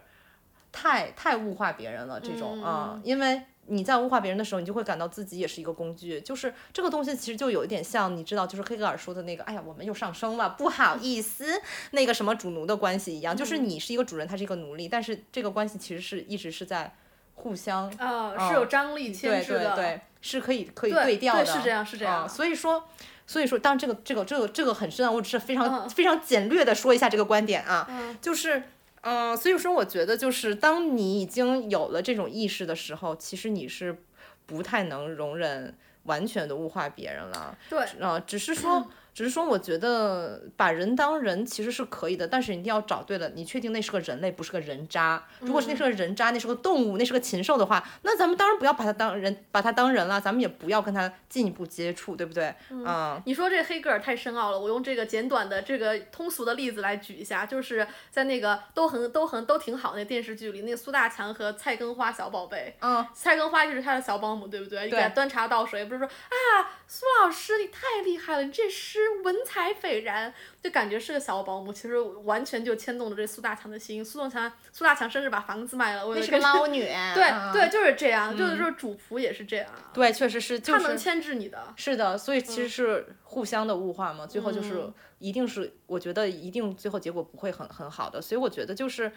太太物化别人了，这种啊、因为你在物化别人的时候，你就会感到自己也是一个工具，就是这个东西其实就有一点像，你知道，就是黑格尔说的那个，哎呀，我们又上升了，不好意思，那个什么主奴的关系一样，就是你是一个主人，他是一个奴隶，但是这个关系其实是一直是在互相啊，是有张力牵对制的。对对，是可以可以对调的，对是这样是这啊样。所以说。所以说，当然这个这个这个这个很深啊，我只是非常、嗯。非常简略的说一下这个观点啊，嗯。就是，嗯、所以说我觉得就是当你已经有了这种意识的时候，其实你是不太能容忍完全的物化别人了，对，啊、只是 说，只是说，我觉得把人当人其实是可以的，但是你一定要找对了，你确定那是个人类，不是个人渣。如果是那是个人渣，那是个动物，那是个禽兽的话，那咱们当然不要把它当人，把它当人了，咱们也不要跟它进一步接触，对不对？嗯你说这黑格尔太深奥了，我用这个简短的这个通俗的例子来举一下，就是在那个都很都很都挺好那电视剧里，那个苏大强和菜根花小宝贝，嗯，菜根花就是他的小保姆，对不对？你给他端茶倒水，不是说啊，苏老师你太厉害了，你这诗文采斐然，就感觉是个小保姆，其实完全就牵动了这苏大强的心。苏大强，苏大强甚至把房子卖了，为那是个了跟猫女。对嗯对，就是这样，就是说主仆也是这样，对，确实是，就他能牵制你的。是的，所以其实是互相的物化嘛，最后就是嗯一定是，我觉得一定最后结果不会很很好的，所以我觉得就是。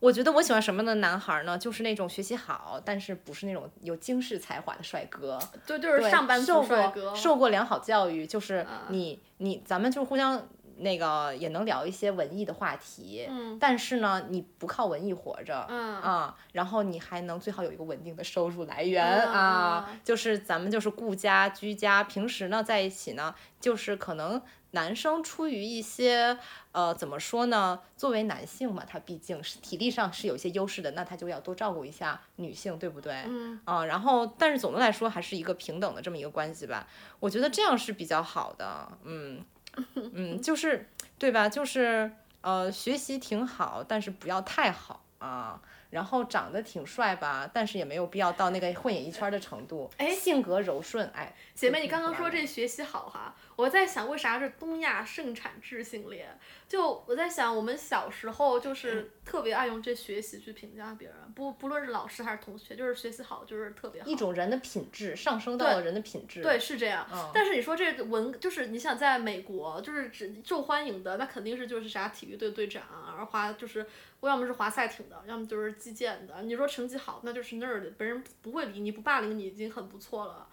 我觉得我喜欢什么样的男孩儿呢？就是那种学习好，但是不是那种有惊世才华的帅哥。对，就是上班受族帅过哥，受过良好教育，就是啊你你咱们就互相那个也能聊一些文艺的话题，但是呢，你不靠文艺活着，嗯啊，然后你还能最好有一个稳定的收入来源嗯啊嗯，就是咱们就是顾家居家，平时呢在一起呢，就是可能男生出于一些呃怎么说呢，作为男性嘛，他毕竟是体力上是有一些优势的，那他就要多照顾一下女性，对不对？嗯啊，然后但是总的来说还是一个平等的这么一个关系吧，我觉得这样是比较好的，嗯 嗯，就是对吧？就是呃，学习挺好，但是不要太好啊。然后长得挺帅吧，但是也没有必要到那个混演艺圈的程度。哎性格柔顺，哎，姐妹，你刚刚说这学习好哈，我在想为啥是东亚盛产智性恋？就我在想，我们小时候就是特别爱用这学习去评价别人，不不论是老师还是同学，就是学习好就是特别好。一种人的品质上升到了人的品质。对，是这样。嗯但是你说这文，就是你想在美国，就是只受欢迎的，那肯定是就是啥体育队队长，然后滑就是要么是华赛艇的，要么就是击剑的。你说成绩好，那就是 nerd，别人不会理你，不霸凌你已经很不错了。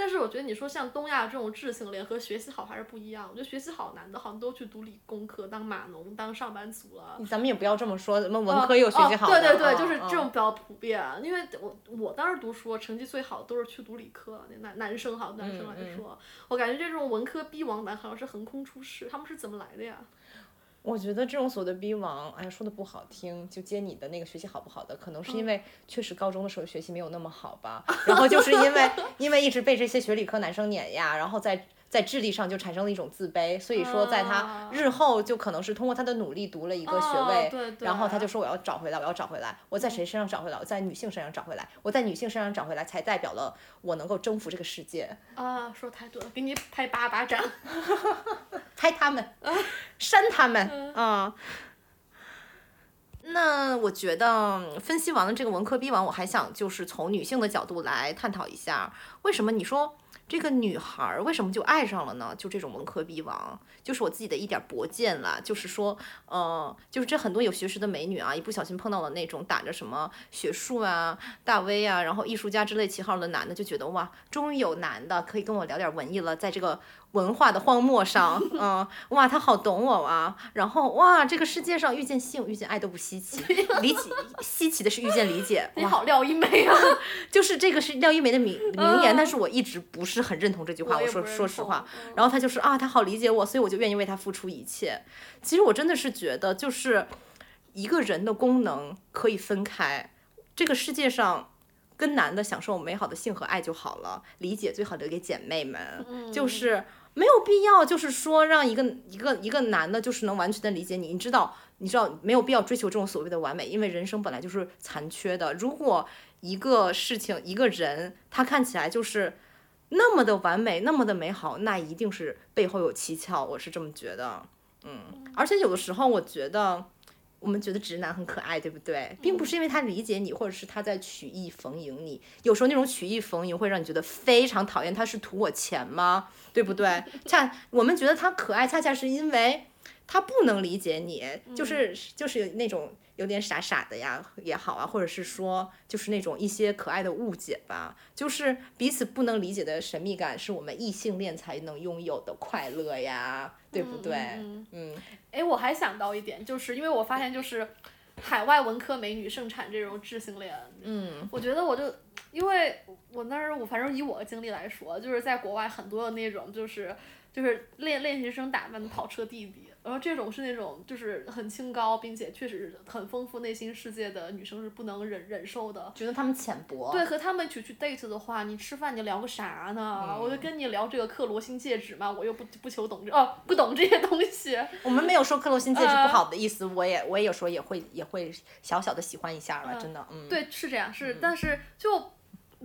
但是我觉得你说像东亚这种智性恋和学习好还是不一样。我觉得学习好男的好像都去读理工科，当码农，当上班族了。咱们也不要这么说，咱们文哦科也有学习好的。哦。对对对，嗯就是嗯这种比较普遍。因为我我当时读书，成绩最好都是去读理科，那男男生好，男生来嗯说，我感觉这种文科逼王男好像是横空出世，他们是怎么来的呀？我觉得这种所谓的逼王，哎呀，说的不好听，就接你的那个学习好不好的，可能是因为确实高中的时候学习没有那么好吧，然后就是因为 因为一直被这些学理科男生碾压，然后在在智力上就产生了一种自卑，所以说在他啊日后就可能是通过他的努力读了一个学哦位，对对然后他就说我要找回来，我要找回来，我在谁身上找回来？我在女性身上找回来，我在女性身上找回来，才代表了我能够征服这个世界。啊，说太多了，给你拍八巴掌。拍他们，扇他们，啊。那我觉得分析完了这个文科逼王，我还想就是从女性的角度来探讨一下，为什么你说这个女孩为什么就爱上了呢？就这种文科逼王，就是我自己的一点薄见啦，就是说，呃，就是这很多有学识的美女啊，一不小心碰到了那种打着什么学术啊、大 V 啊，然后艺术家之类旗号的男的，就觉得哇，终于有男的可以跟我聊点文艺了，在这个文化的荒漠上，嗯，哇，他好懂我啊，然后哇，这个世界上遇见性、遇见爱都不稀奇，离奇稀奇的是遇见理解，哇，你好廖一梅啊！就是这个是廖一梅的名名言，但是我一直不是很认同这句话，我说说实话，嗯然后他就是啊，他好理解我，所以我就愿意为他付出一切。其实我真的是觉得，就是一个人的功能可以分开，这个世界上跟男的享受美好的性和爱就好了，理解最好留给姐妹们，嗯就是没有必要，就是说让一个一个一个男的，就是能完全的理解你，你知道。你知道没有必要追求这种所谓的完美，因为人生本来就是残缺的。如果一个事情、一个人，他看起来就是那么的完美、那么的美好，那一定是背后有蹊跷，我是这么觉得。嗯，而且有的时候我觉得，我们觉得直男很可爱，对不对？并不是因为他理解你，或者是他在曲意逢迎你。有时候那种曲意逢迎会让你觉得非常讨厌，他是图我钱吗？对不对？恰我们觉得他可爱，恰恰是因为他不能理解你，就是就是有那种有点傻傻的呀也好啊，或者是说就是那种一些可爱的误解吧，就是彼此不能理解的神秘感，是我们异性恋才能拥有的快乐呀，对不对？嗯嗯哎，我还想到一点，就是因为我发现就是海外文科美女盛产这种智性恋，嗯。我觉得我就因为我那儿我反正以我的经历来说，就是在国外很多的那种就是就是练练习生打扮的跑车弟弟，然后这种是那种就是很清高，并且确实很丰富内心世界的女生是不能忍忍受的。觉得他们浅薄。对，和他们一起去 date 的话，你吃饭你聊个啥呢？我就跟你聊这个克罗心戒指嘛，我又不不求懂这哦，不懂这些东西。我们没有说克罗心戒指不呃好的意思，我也我也有时候也会也会小小的喜欢一下了，真的，嗯。对，是这样，是，但是就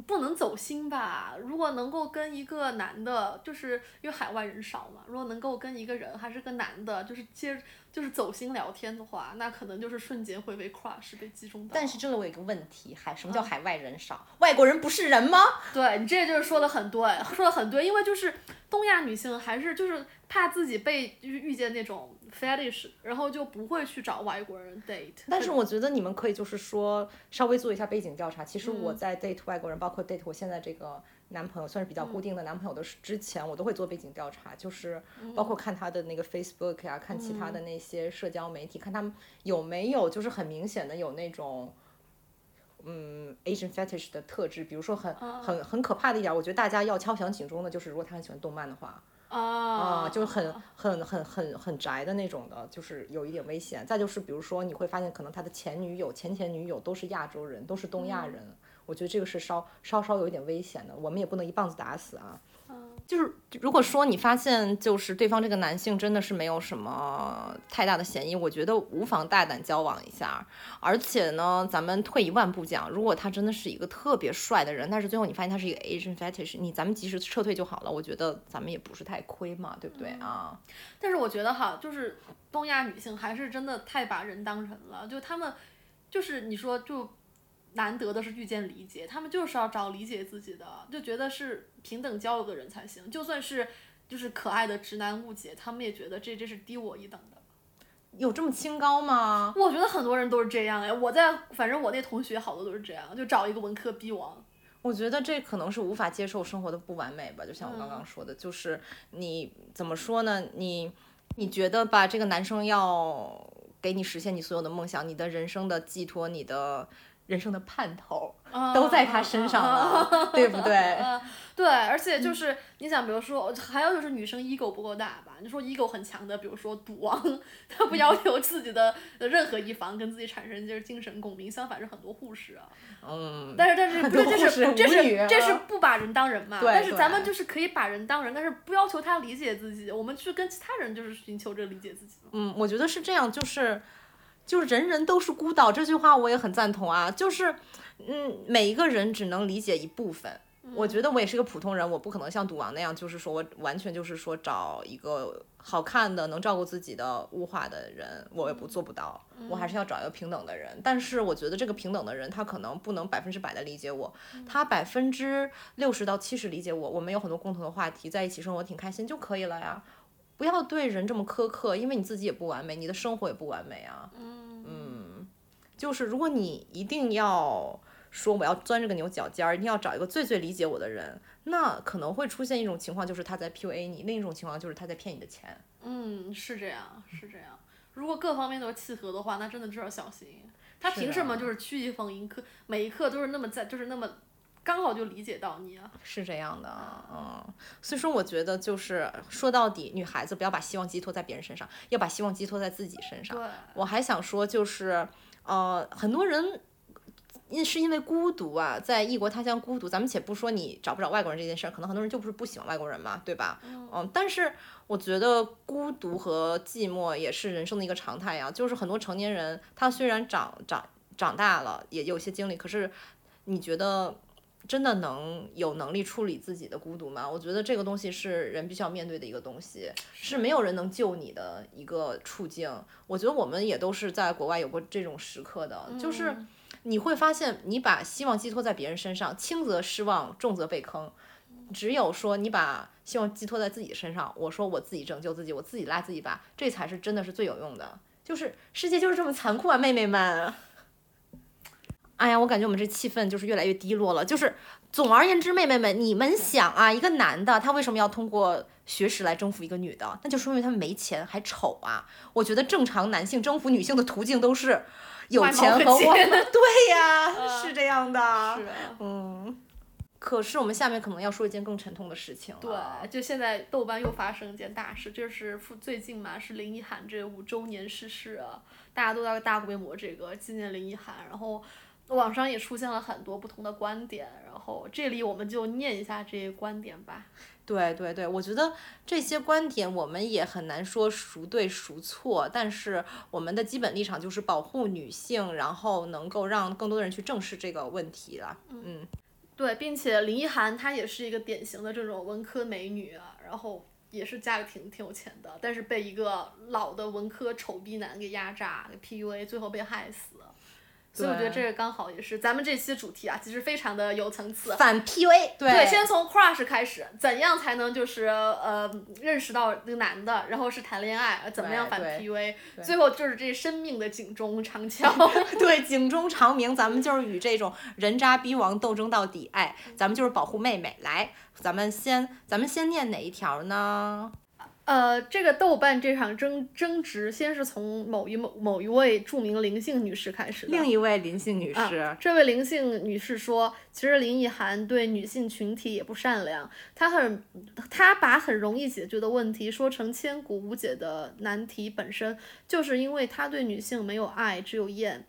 不能走心吧。如果能够跟一个男的，就是因为海外人少嘛，如果能够跟一个人还是个男的，就是接就是走心聊天的话，那可能就是瞬间会被 crush 被击中到。但是这里我有一个问题，海什么叫嗯海外人少？外国人不是人吗？对你这就是说的很对，说的很对，因为就是东亚女性还是就是怕自己被就是遇见那种 fetish，然后就不会去找外国人 date。但是我觉得你们可以就是说稍微做一下背景调查。其实我嗯在 date 外国人，包括 date 我现在这个男朋友，算是比较固定的男朋友的时之前，我都会做背景调查，就是包括看他的那个 Facebook 呀、看其他的那些社交媒体，看他们有没有就是很明显的有那种。嗯，Asian fetish 的特质，比如说很很很可怕的一点，我觉得大家要敲响警钟的，就是如果他很喜欢动漫的话，啊。啊，就是很很很很很宅的那种的，就是有一点危险。再就是比如说，你会发现可能他的前女友、前前女友都是亚洲人，都是东亚人，我觉得这个是稍稍稍有一点危险的。我们也不能一棒子打死啊。嗯就是如果说你发现就是对方这个男性真的是没有什么太大的嫌疑，我觉得无妨大胆交往一下。而且呢，咱们退一万步讲，如果他真的是一个特别帅的人，但是最后你发现他是一个 Asian fetish，你咱们及时撤退就好了。我觉得咱们也不是太亏嘛，对不对啊？但是我觉得哈，就是东亚女性还是真的太把人当人了，就他们就是你说就。难得的是遇见理解，他们就是要找理解自己的，就觉得是平等交流的人才行。就算是就是可爱的直男误解，他们也觉得这这是低我一等的。有这么清高吗？我觉得很多人都是这样哎，我在反正我那同学好多都是这样，就找一个文科逼王。我觉得这可能是无法接受生活的不完美吧，就像我刚刚说的，就是你怎么说呢？你你觉得吧，这个男生要给你实现你所有的梦想，你的人生的寄托，你的。人生的盼头都在他身上了，对不对？对，而且就是你想，比如说，还有就是女生 ego 不够大吧？你说 ego 很强的，比如说赌王，他不要求自己的任何一方跟自己产生就是精神共鸣，相反是很多护士啊。嗯。但是但是不是这是这是这是不把人当人嘛？对。但是咱们就是可以把人当人，但是不要求他理解自己，我们去跟其他人就是寻求着理解自己。嗯，我觉得是这样，就是。就是人人都是孤岛这句话我也很赞同啊，就是，嗯，每一个人只能理解一部分。我觉得我也是个普通人，我不可能像赌王那样，就是说我完全就是说找一个好看的、能照顾自己的物化的人，我也不做不到。我还是要找一个平等的人。但是我觉得这个平等的人，他可能不能百分之百的理解我，他百分之六十到七十理解我，我们有很多共同的话题，在一起生活挺开心就可以了呀。不要对人这么苛刻，因为你自己也不完美，你的生活也不完美啊。嗯，就是如果你一定要说我要钻这个牛角尖儿，一定要找一个最最理解我的人，那可能会出现一种情况，就是他在 PUA 你；另一种情况就是他在骗你的钱。嗯，是这样，是这样。如果各方面都契合的话，那真的就要小心。他凭什么就是曲意逢迎，刻每一刻都是那么在，就是那么。刚好就理解到你啊，是这样的，嗯，所以说我觉得就是说到底，女孩子不要把希望寄托在别人身上，要把希望寄托在自己身上。对，我还想说就是，呃，很多人因是因为孤独啊，在异国他乡孤独，咱们且不说你找不找外国人这件事儿，可能很多人就不是不喜欢外国人嘛，对吧？嗯，但是我觉得孤独和寂寞也是人生的一个常态啊。就是很多成年人，他虽然长长长大了，也有些经历，可是你觉得？真的能有能力处理自己的孤独吗？我觉得这个东西是人必须要面对的一个东西，是没有人能救你的一个处境。我觉得我们也都是在国外有过这种时刻的，就是你会发现，你把希望寄托在别人身上，轻则失望，重则被坑。只有说你把希望寄托在自己身上，我说我自己拯救自己，我自己拉自己一把，这才是真的是最有用的。就是世界就是这么残酷啊，妹妹们。哎呀，我感觉我们这气氛就是越来越低落了。就是总而言之，妹妹们，你们想啊，一个男的他为什么要通过学识来征服一个女的？那就说明他们没钱还丑啊。我觉得正常男性征服女性的途径都是有钱和 对呀，是这样的。是，嗯。可是我们下面可能要说一件更沉痛的事情。对，就现在豆瓣又发生一件大事，就是最近嘛，是林奕涵这五周年逝世啊，大家都在大规模这个纪念林奕涵，然后。网上也出现了很多不同的观点，然后这里我们就念一下这些观点吧。对对对，我觉得这些观点我们也很难说孰对孰错，但是我们的基本立场就是保护女性，然后能够让更多的人去正视这个问题了。嗯，对，并且林奕涵她也是一个典型的这种文科美女啊，然后也是家里挺挺有钱的，但是被一个老的文科丑逼男给压榨、给 PUA，最后被害死。所以我觉得这个刚好也是咱们这期主题啊，其实非常的有层次。反 PUA，对，先从 crush 开始，怎样才能就是呃认识到那个男的，然后是谈恋爱，怎么样反 PUA，最后就是这生命的警钟长 敲。对，警钟长鸣，咱们就是与这种人渣逼王斗争到底。哎，咱们就是保护妹妹。来，咱们先，咱们先念哪一条呢？呃，这个豆瓣这场争争执，先是从某一某某一位著名林姓女士开始的。另一位林姓女士，这位林姓女士说，其实林奕涵对女性群体也不善良，她很，她把很容易解决的问题说成千古无解的难题，本身就是因为她对女性没有爱，只有厌。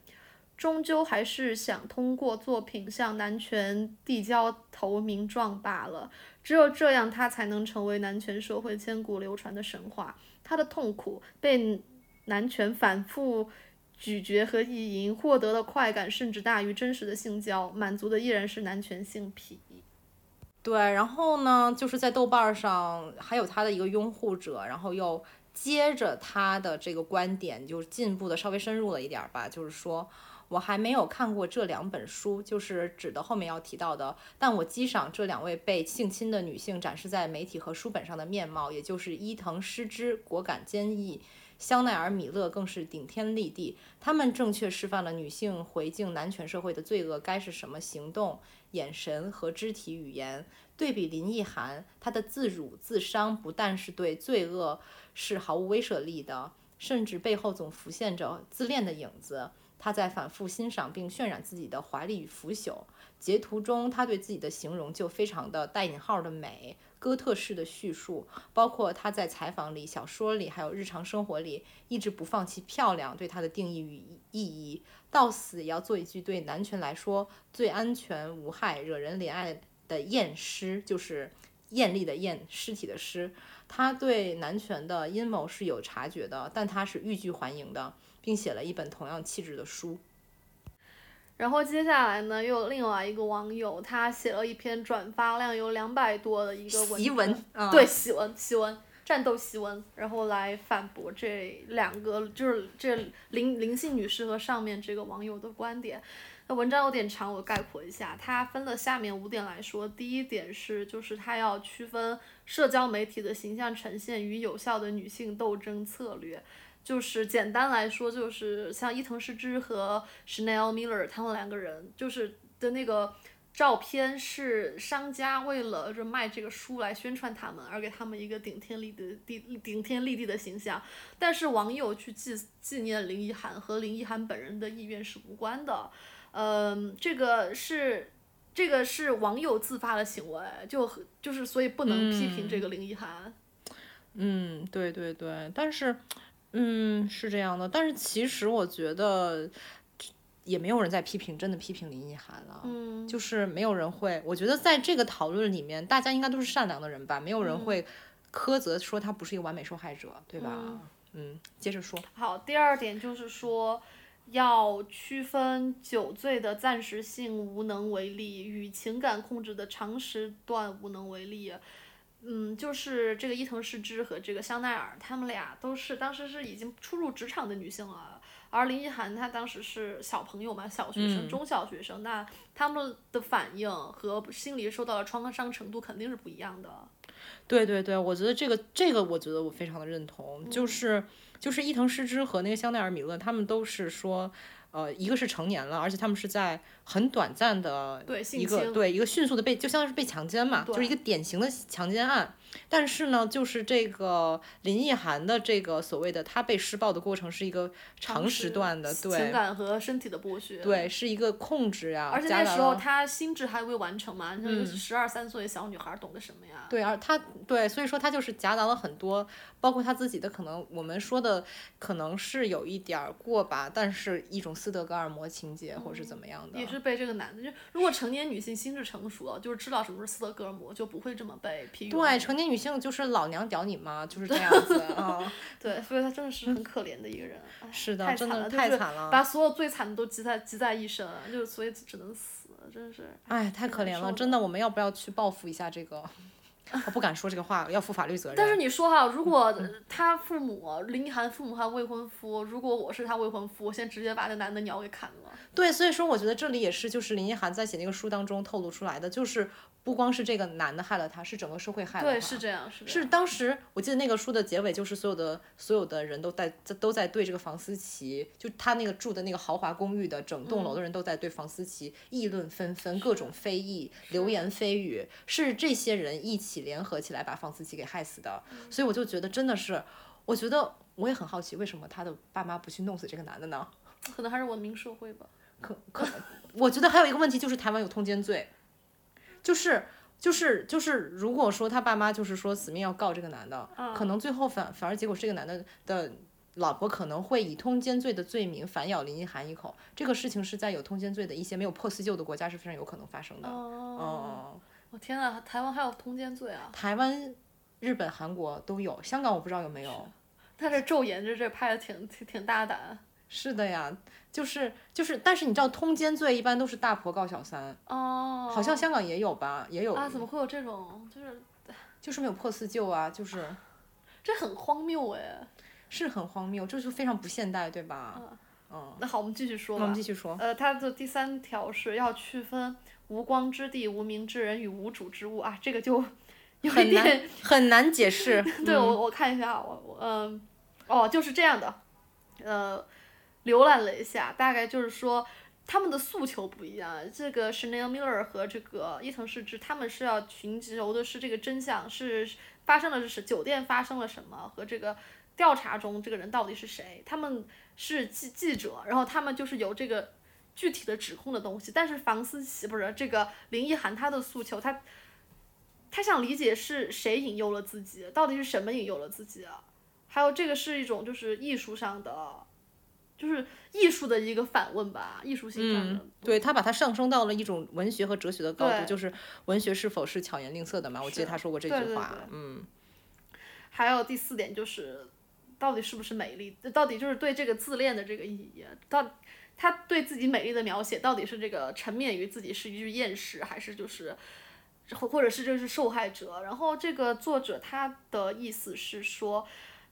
终究还是想通过作品向男权递交投名状罢了。只有这样，他才能成为男权社会千古流传的神话。他的痛苦被男权反复咀嚼和意淫，获得的快感甚至大于真实的性交，满足的依然是男权性癖。对，然后呢，就是在豆瓣上还有他的一个拥护者，然后又接着他的这个观点，就进步的稍微深入了一点吧，就是说。我还没有看过这两本书，就是指的后面要提到的。但我激赏这两位被性侵的女性展示在媒体和书本上的面貌，也就是伊藤诗织果敢坚毅，香奈儿米勒更是顶天立地。他们正确示范了女性回敬男权社会的罪恶该是什么行动、眼神和肢体语言。对比林奕涵，她的自辱自伤不但是对罪恶是毫无威慑力的，甚至背后总浮现着自恋的影子。他在反复欣赏并渲染自己的华丽与腐朽。截图中，他对自己的形容就非常的带引号的美，哥特式的叙述，包括他在采访里、小说里，还有日常生活里，一直不放弃漂亮对他的定义与意义，到死也要做一句对男权来说最安全无害、惹人怜爱的艳诗，就是艳丽的艳，尸体的尸。他对男权的阴谋是有察觉的，但他是欲拒还迎的。并写了一本同样气质的书。然后接下来呢，又有另外一个网友，他写了一篇转发量有两百多的一个檄文，对檄文檄文战斗檄文，然后来反驳这两个就是这林林姓女士和上面这个网友的观点。那文章有点长，我概括一下，它分了下面五点来说。第一点是，就是他要区分社交媒体的形象呈现与有效的女性斗争策略。就是简单来说，就是像伊藤诗织和 Chanel Miller 他们两个人，就是的那个照片是商家为了就卖这个书来宣传他们，而给他们一个顶天立地地顶天立地的形象。但是网友去纪纪念林奕涵和林奕涵本人的意愿是无关的，嗯，这个是这个是网友自发的行为，就就是所以不能批评这个林奕涵。嗯，对对对，但是。嗯，是这样的，但是其实我觉得也没有人在批评，真的批评林奕涵了。嗯，就是没有人会，我觉得在这个讨论里面，大家应该都是善良的人吧，没有人会苛责说他不是一个完美受害者，对吧？嗯，接着说。好，第二点就是说要区分酒醉的暂时性无能为力与情感控制的长时段无能为力。嗯，就是这个伊藤诗织和这个香奈儿，他们俩都是当时是已经初入职场的女性了，而林奕涵她当时是小朋友嘛，小学生、中小学生，那他们的反应和心理受到的创伤程度肯定是不一样的。对对对，我觉得这个这个，我觉得我非常的认同，就是就是伊藤诗织和那个香奈儿米勒，他们都是说。呃，一个是成年了，而且他们是在很短暂的一个对一个迅速的被，就相当于是被强奸嘛，就是一个典型的强奸案。但是呢，就是这个林奕涵的这个所谓的她被施暴的过程是一个长时段的，对情感和身体的剥削，对，是一个控制呀。而且那时候她心智还未完成嘛，十二三岁小女孩懂得什么呀？对，而她对，所以说她就是夹杂了很多，包括她自己的可能，我们说的可能是有一点过吧，但是一种斯德哥尔摩情节或者是怎么样的，也是被这个男的，就如果成年女性心智成熟了，就是知道什么是斯德哥尔摩，就不会这么被批对，成年。女性就是老娘屌你妈，就是这样子啊。对，所以她真的是很可怜的一个人。是的，真的太惨了，把所有最惨的都积在积在一身，就所以只能死，真是。哎，太可怜了，真的，我们要不要去报复一下这个？我不敢说这个话，要负法律责任。但是你说哈，如果他父母林奕涵父母还未婚夫，如果我是他未婚夫，我先直接把那男的鸟给砍了。对，所以说我觉得这里也是，就是林奕涵在写那个书当中透露出来的，就是。不光是这个男的害了他，是整个社会害了他。对，是这样，是。是当时我记得那个书的结尾，就是所有的所有的人都在都在对这个房思琪，就他那个住的那个豪华公寓的整栋楼的人都在对房思琪议论纷纷，各种非议、流言蜚语，是这些人一起联合起来把房思琪给害死的。所以我就觉得真的是，我觉得我也很好奇，为什么他的爸妈不去弄死这个男的呢？可能还是文明社会吧。可可，我觉得还有一个问题就是台湾有通奸罪。就是就是就是，如果说他爸妈就是说死命要告这个男的，可能最后反反而结果是这个男的的老婆可能会以通奸罪的罪名反咬林奕含一口，这个事情是在有通奸罪的一些没有破四旧的国家是非常有可能发生的。哦，嗯，我天呐，台湾还有通奸罪啊！台湾、日本、韩国都有，香港我不知道有没有。他这昼颜这这拍的挺挺挺大胆。是的呀，就是就是，但是你知道通奸罪一般都是大婆告小三，哦。好像香港也有吧，也有，啊？怎么会有这种？就是就是没有破四旧啊，就是这很荒谬哎。是很荒谬，这就非常不现代，对吧？嗯。那好，我们继续说那我。们继续说。呃，它的第三条是要区分无光之地、无名之人与无主之物啊，这个就 有一很难点。很难解释。对，嗯我我看一下啊，我我嗯，哦，就是这样的，呃，浏览了一下，大概就是说他们的诉求不一样。这个 Chanel Miller 和这个伊藤诗织，他们是要寻求的是这个真相，是发生了是酒店发生了什么和这个调查中这个人到底是谁。他们是记记者，然后他们就是由这个具体的指控的东西。但是房思琪不是这个林奕含，她的诉求，她他想理解是谁引诱了自己，到底是什么引诱了自己啊？还有这个是一种就是艺术上的，就是艺术的一个反问吧，艺术性上的。嗯，对他把它上升到了一种文学和哲学的高度，就是文学是否是巧言令色的嘛？我记得他说过这对对句话。对嗯，还有第四点就是，到底是不是美丽？到底就是对这个自恋的这个意义，到他对自己美丽的描写，到底是这个沉湎于自己是一具厌食，还是就是，或或者是这是受害者？然后这个作者他的意思是说。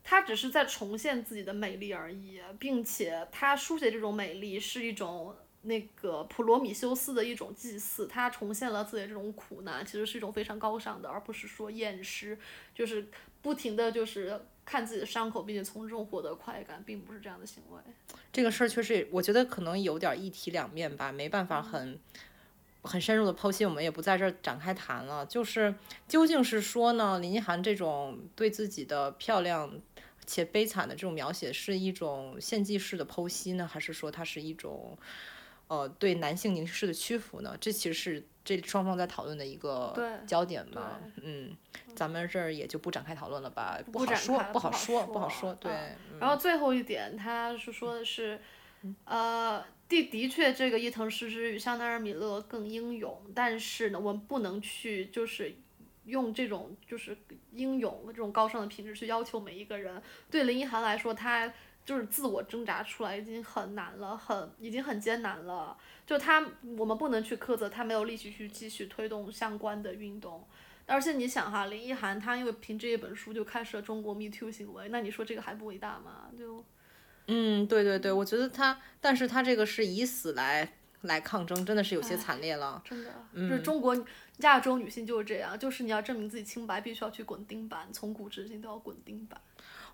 他只是在重现自己的美丽而已，并且他书写这种美丽是一种那个普罗米修斯的一种祭祀，他重现了自己的这种苦难，其实是一种非常高尚的，而不是说厌食，就是不停的就是看自己的伤口，并且从中获得快感，并不是这样的行为。这个事儿确实，我觉得可能有点一体两面吧，没办法很。很深入的剖析，我们也不在这儿展开谈了。就是究竟是说呢，林奕涵这种对自己的漂亮且悲惨的这种描写是一种献祭式的剖析呢，还是说它是一种呃对男性凝视的屈服呢？这其实是这双方在讨论的一个焦点嘛。嗯，咱们这儿也就不展开讨论了吧，不展好说，开不好说，不好说。对，然后最后一点，他是说的是，呃，的的确，这个伊藤诗织与香奈儿米勒更英勇，但是呢，我们不能去就是用这种就是英勇这种高尚的品质去要求每一个人。对林奕含来说，他就是自我挣扎出来已经很难了，很已经很艰难了。就他，我们不能去苛责他没有力气去继续推动相关的运动。而且你想哈，林奕涵她因为凭这一本书就开始了中国 Me Too 行为，那你说这个还不伟大吗？就嗯，对对对，我觉得他，但是他这个是以死来来抗争，真的是有些惨烈了。真的，就是中国亚洲女性就是这样，就是你要证明自己清白，必须要去滚钉板，从古至今都要滚钉板。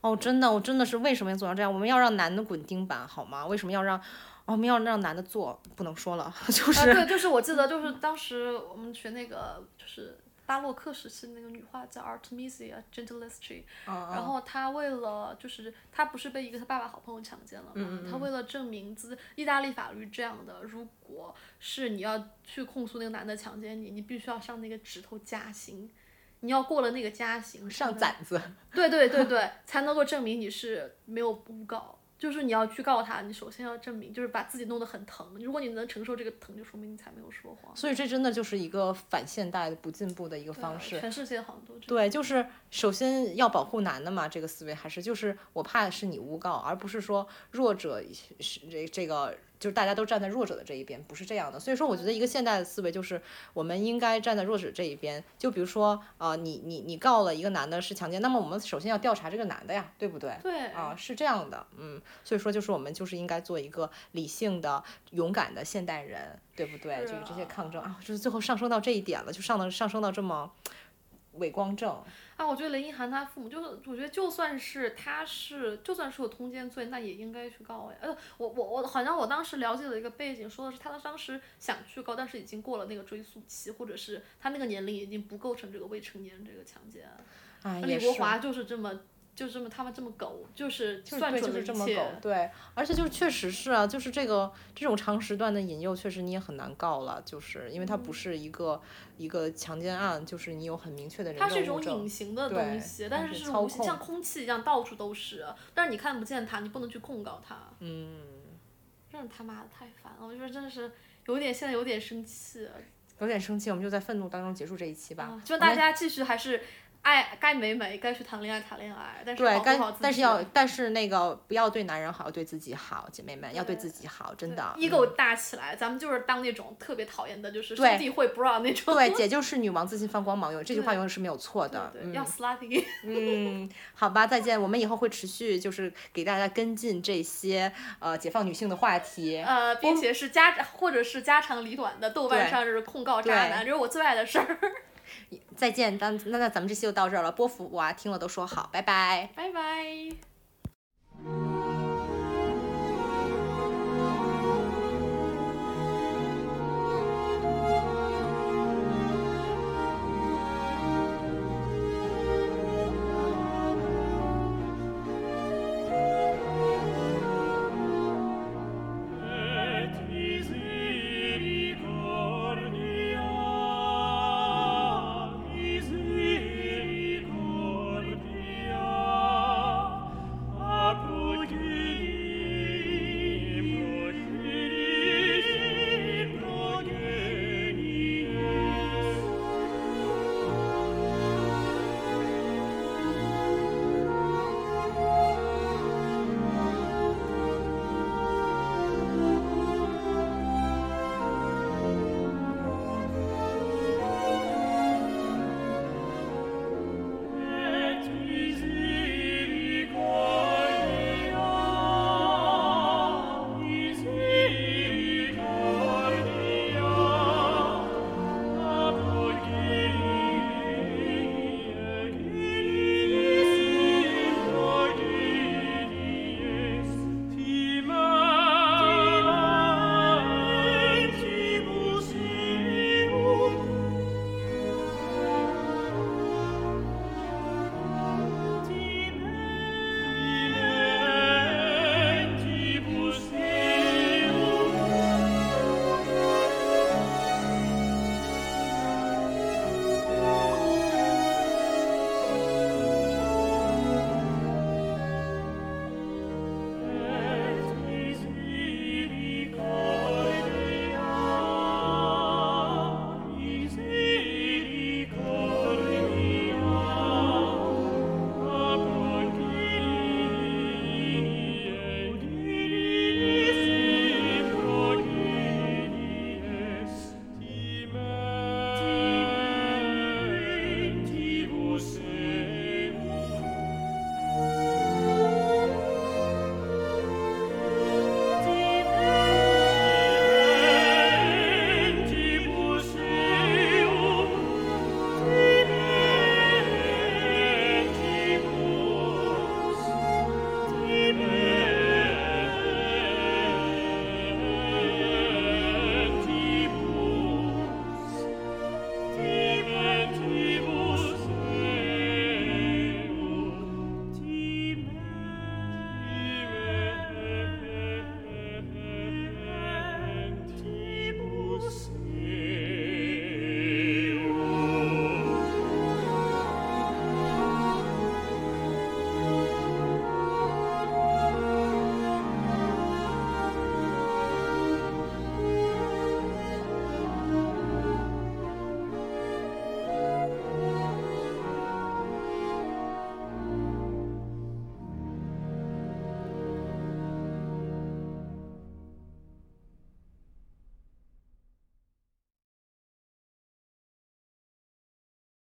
哦，真的，我真的是为什么要做成这样？我们要让男的滚钉板好吗？为什么要让，哦我们要让男的做？不能说了，就啊，是、对，就是我记得，就是当时我们学那个，就是巴洛克时期那个女画家 Artemisia Gentileschi，然嗯后她为了就是她不是被一个她爸爸好朋友强奸了嘛，嗯她为了证明自意大利法律这样的，如果是你要去控诉那个男的强奸你，你必须要上那个指头加刑，你要过了那个加刑，上才能攒子。对对对对，才能够证明你是没有诬告。就是你要去告他，你首先要证明，就是把自己弄得很疼。如果你能承受这个疼，就说明你才没有说谎。所以这真的就是一个反现代的、不进步的一个方式。全世界好像都这样。对，就是首先要保护男的嘛，这个思维还是就是我怕是你诬告，而不是说弱者是这这个就是大家都站在弱者的这一边，不是这样的。所以说，我觉得一个现代的思维就是我们应该站在弱者这一边。就比如说，呃，你你你告了一个男的是强奸，那么我们首先要调查这个男的呀，对不对？对啊，是这样的，嗯，所以说就是我们就是应该做一个理性的、勇敢的现代人，对不对？是就是这些啊抗争啊，就是最后上升到这一点了，就上到上升到这么 伪光正。啊，我觉得林奕涵她父母就是，我觉得就算是他是，就算是有通奸罪，那也应该去告呀。呃，我我我好像我当时了解了一个背景，说的是他当时想去告，但是已经过了那个追诉期，或者是他那个年龄已经不构成这个未成年人这个强奸。李国华就是这么就这么他们这么狗，就是就是对，算准了一就是这么狗。，对，而且就是确实是啊，就是这个这种长时段的引诱，确实你也很难告了，就是因为它嗯不是一个、一个强奸案，就是你有很明确的人它是一种隐形的东西，但是是像空气一样到处都是，但是你看不见它，你不能去控告它。嗯，真是他妈的太烦了，我觉得真的是有点现在有点生气有点生气，我们就在愤怒当中结束这一期吧。啊！希望大家继续还是爱该美美，该去谈恋爱谈恋爱，但是对。但是要但是那个不要对男人好，要对自己好，姐妹们要对对自己好，真的。ego 大起来，咱们就是当那种特别讨厌的，就是对兄弟会 bra 那种。对，姐就是女王，自信放光芒，有这句话永远是没有错的。要 slutty。嗯，好吧，再见。我们以后会持续就是给大家跟进这些呃解放女性的话题。呃，并且是家或者是家长里短的，豆瓣上就是控告渣男，这是我最爱的事儿。再见，那那那咱们这期就到这儿了。波伏娃听了都说好，拜拜。拜拜。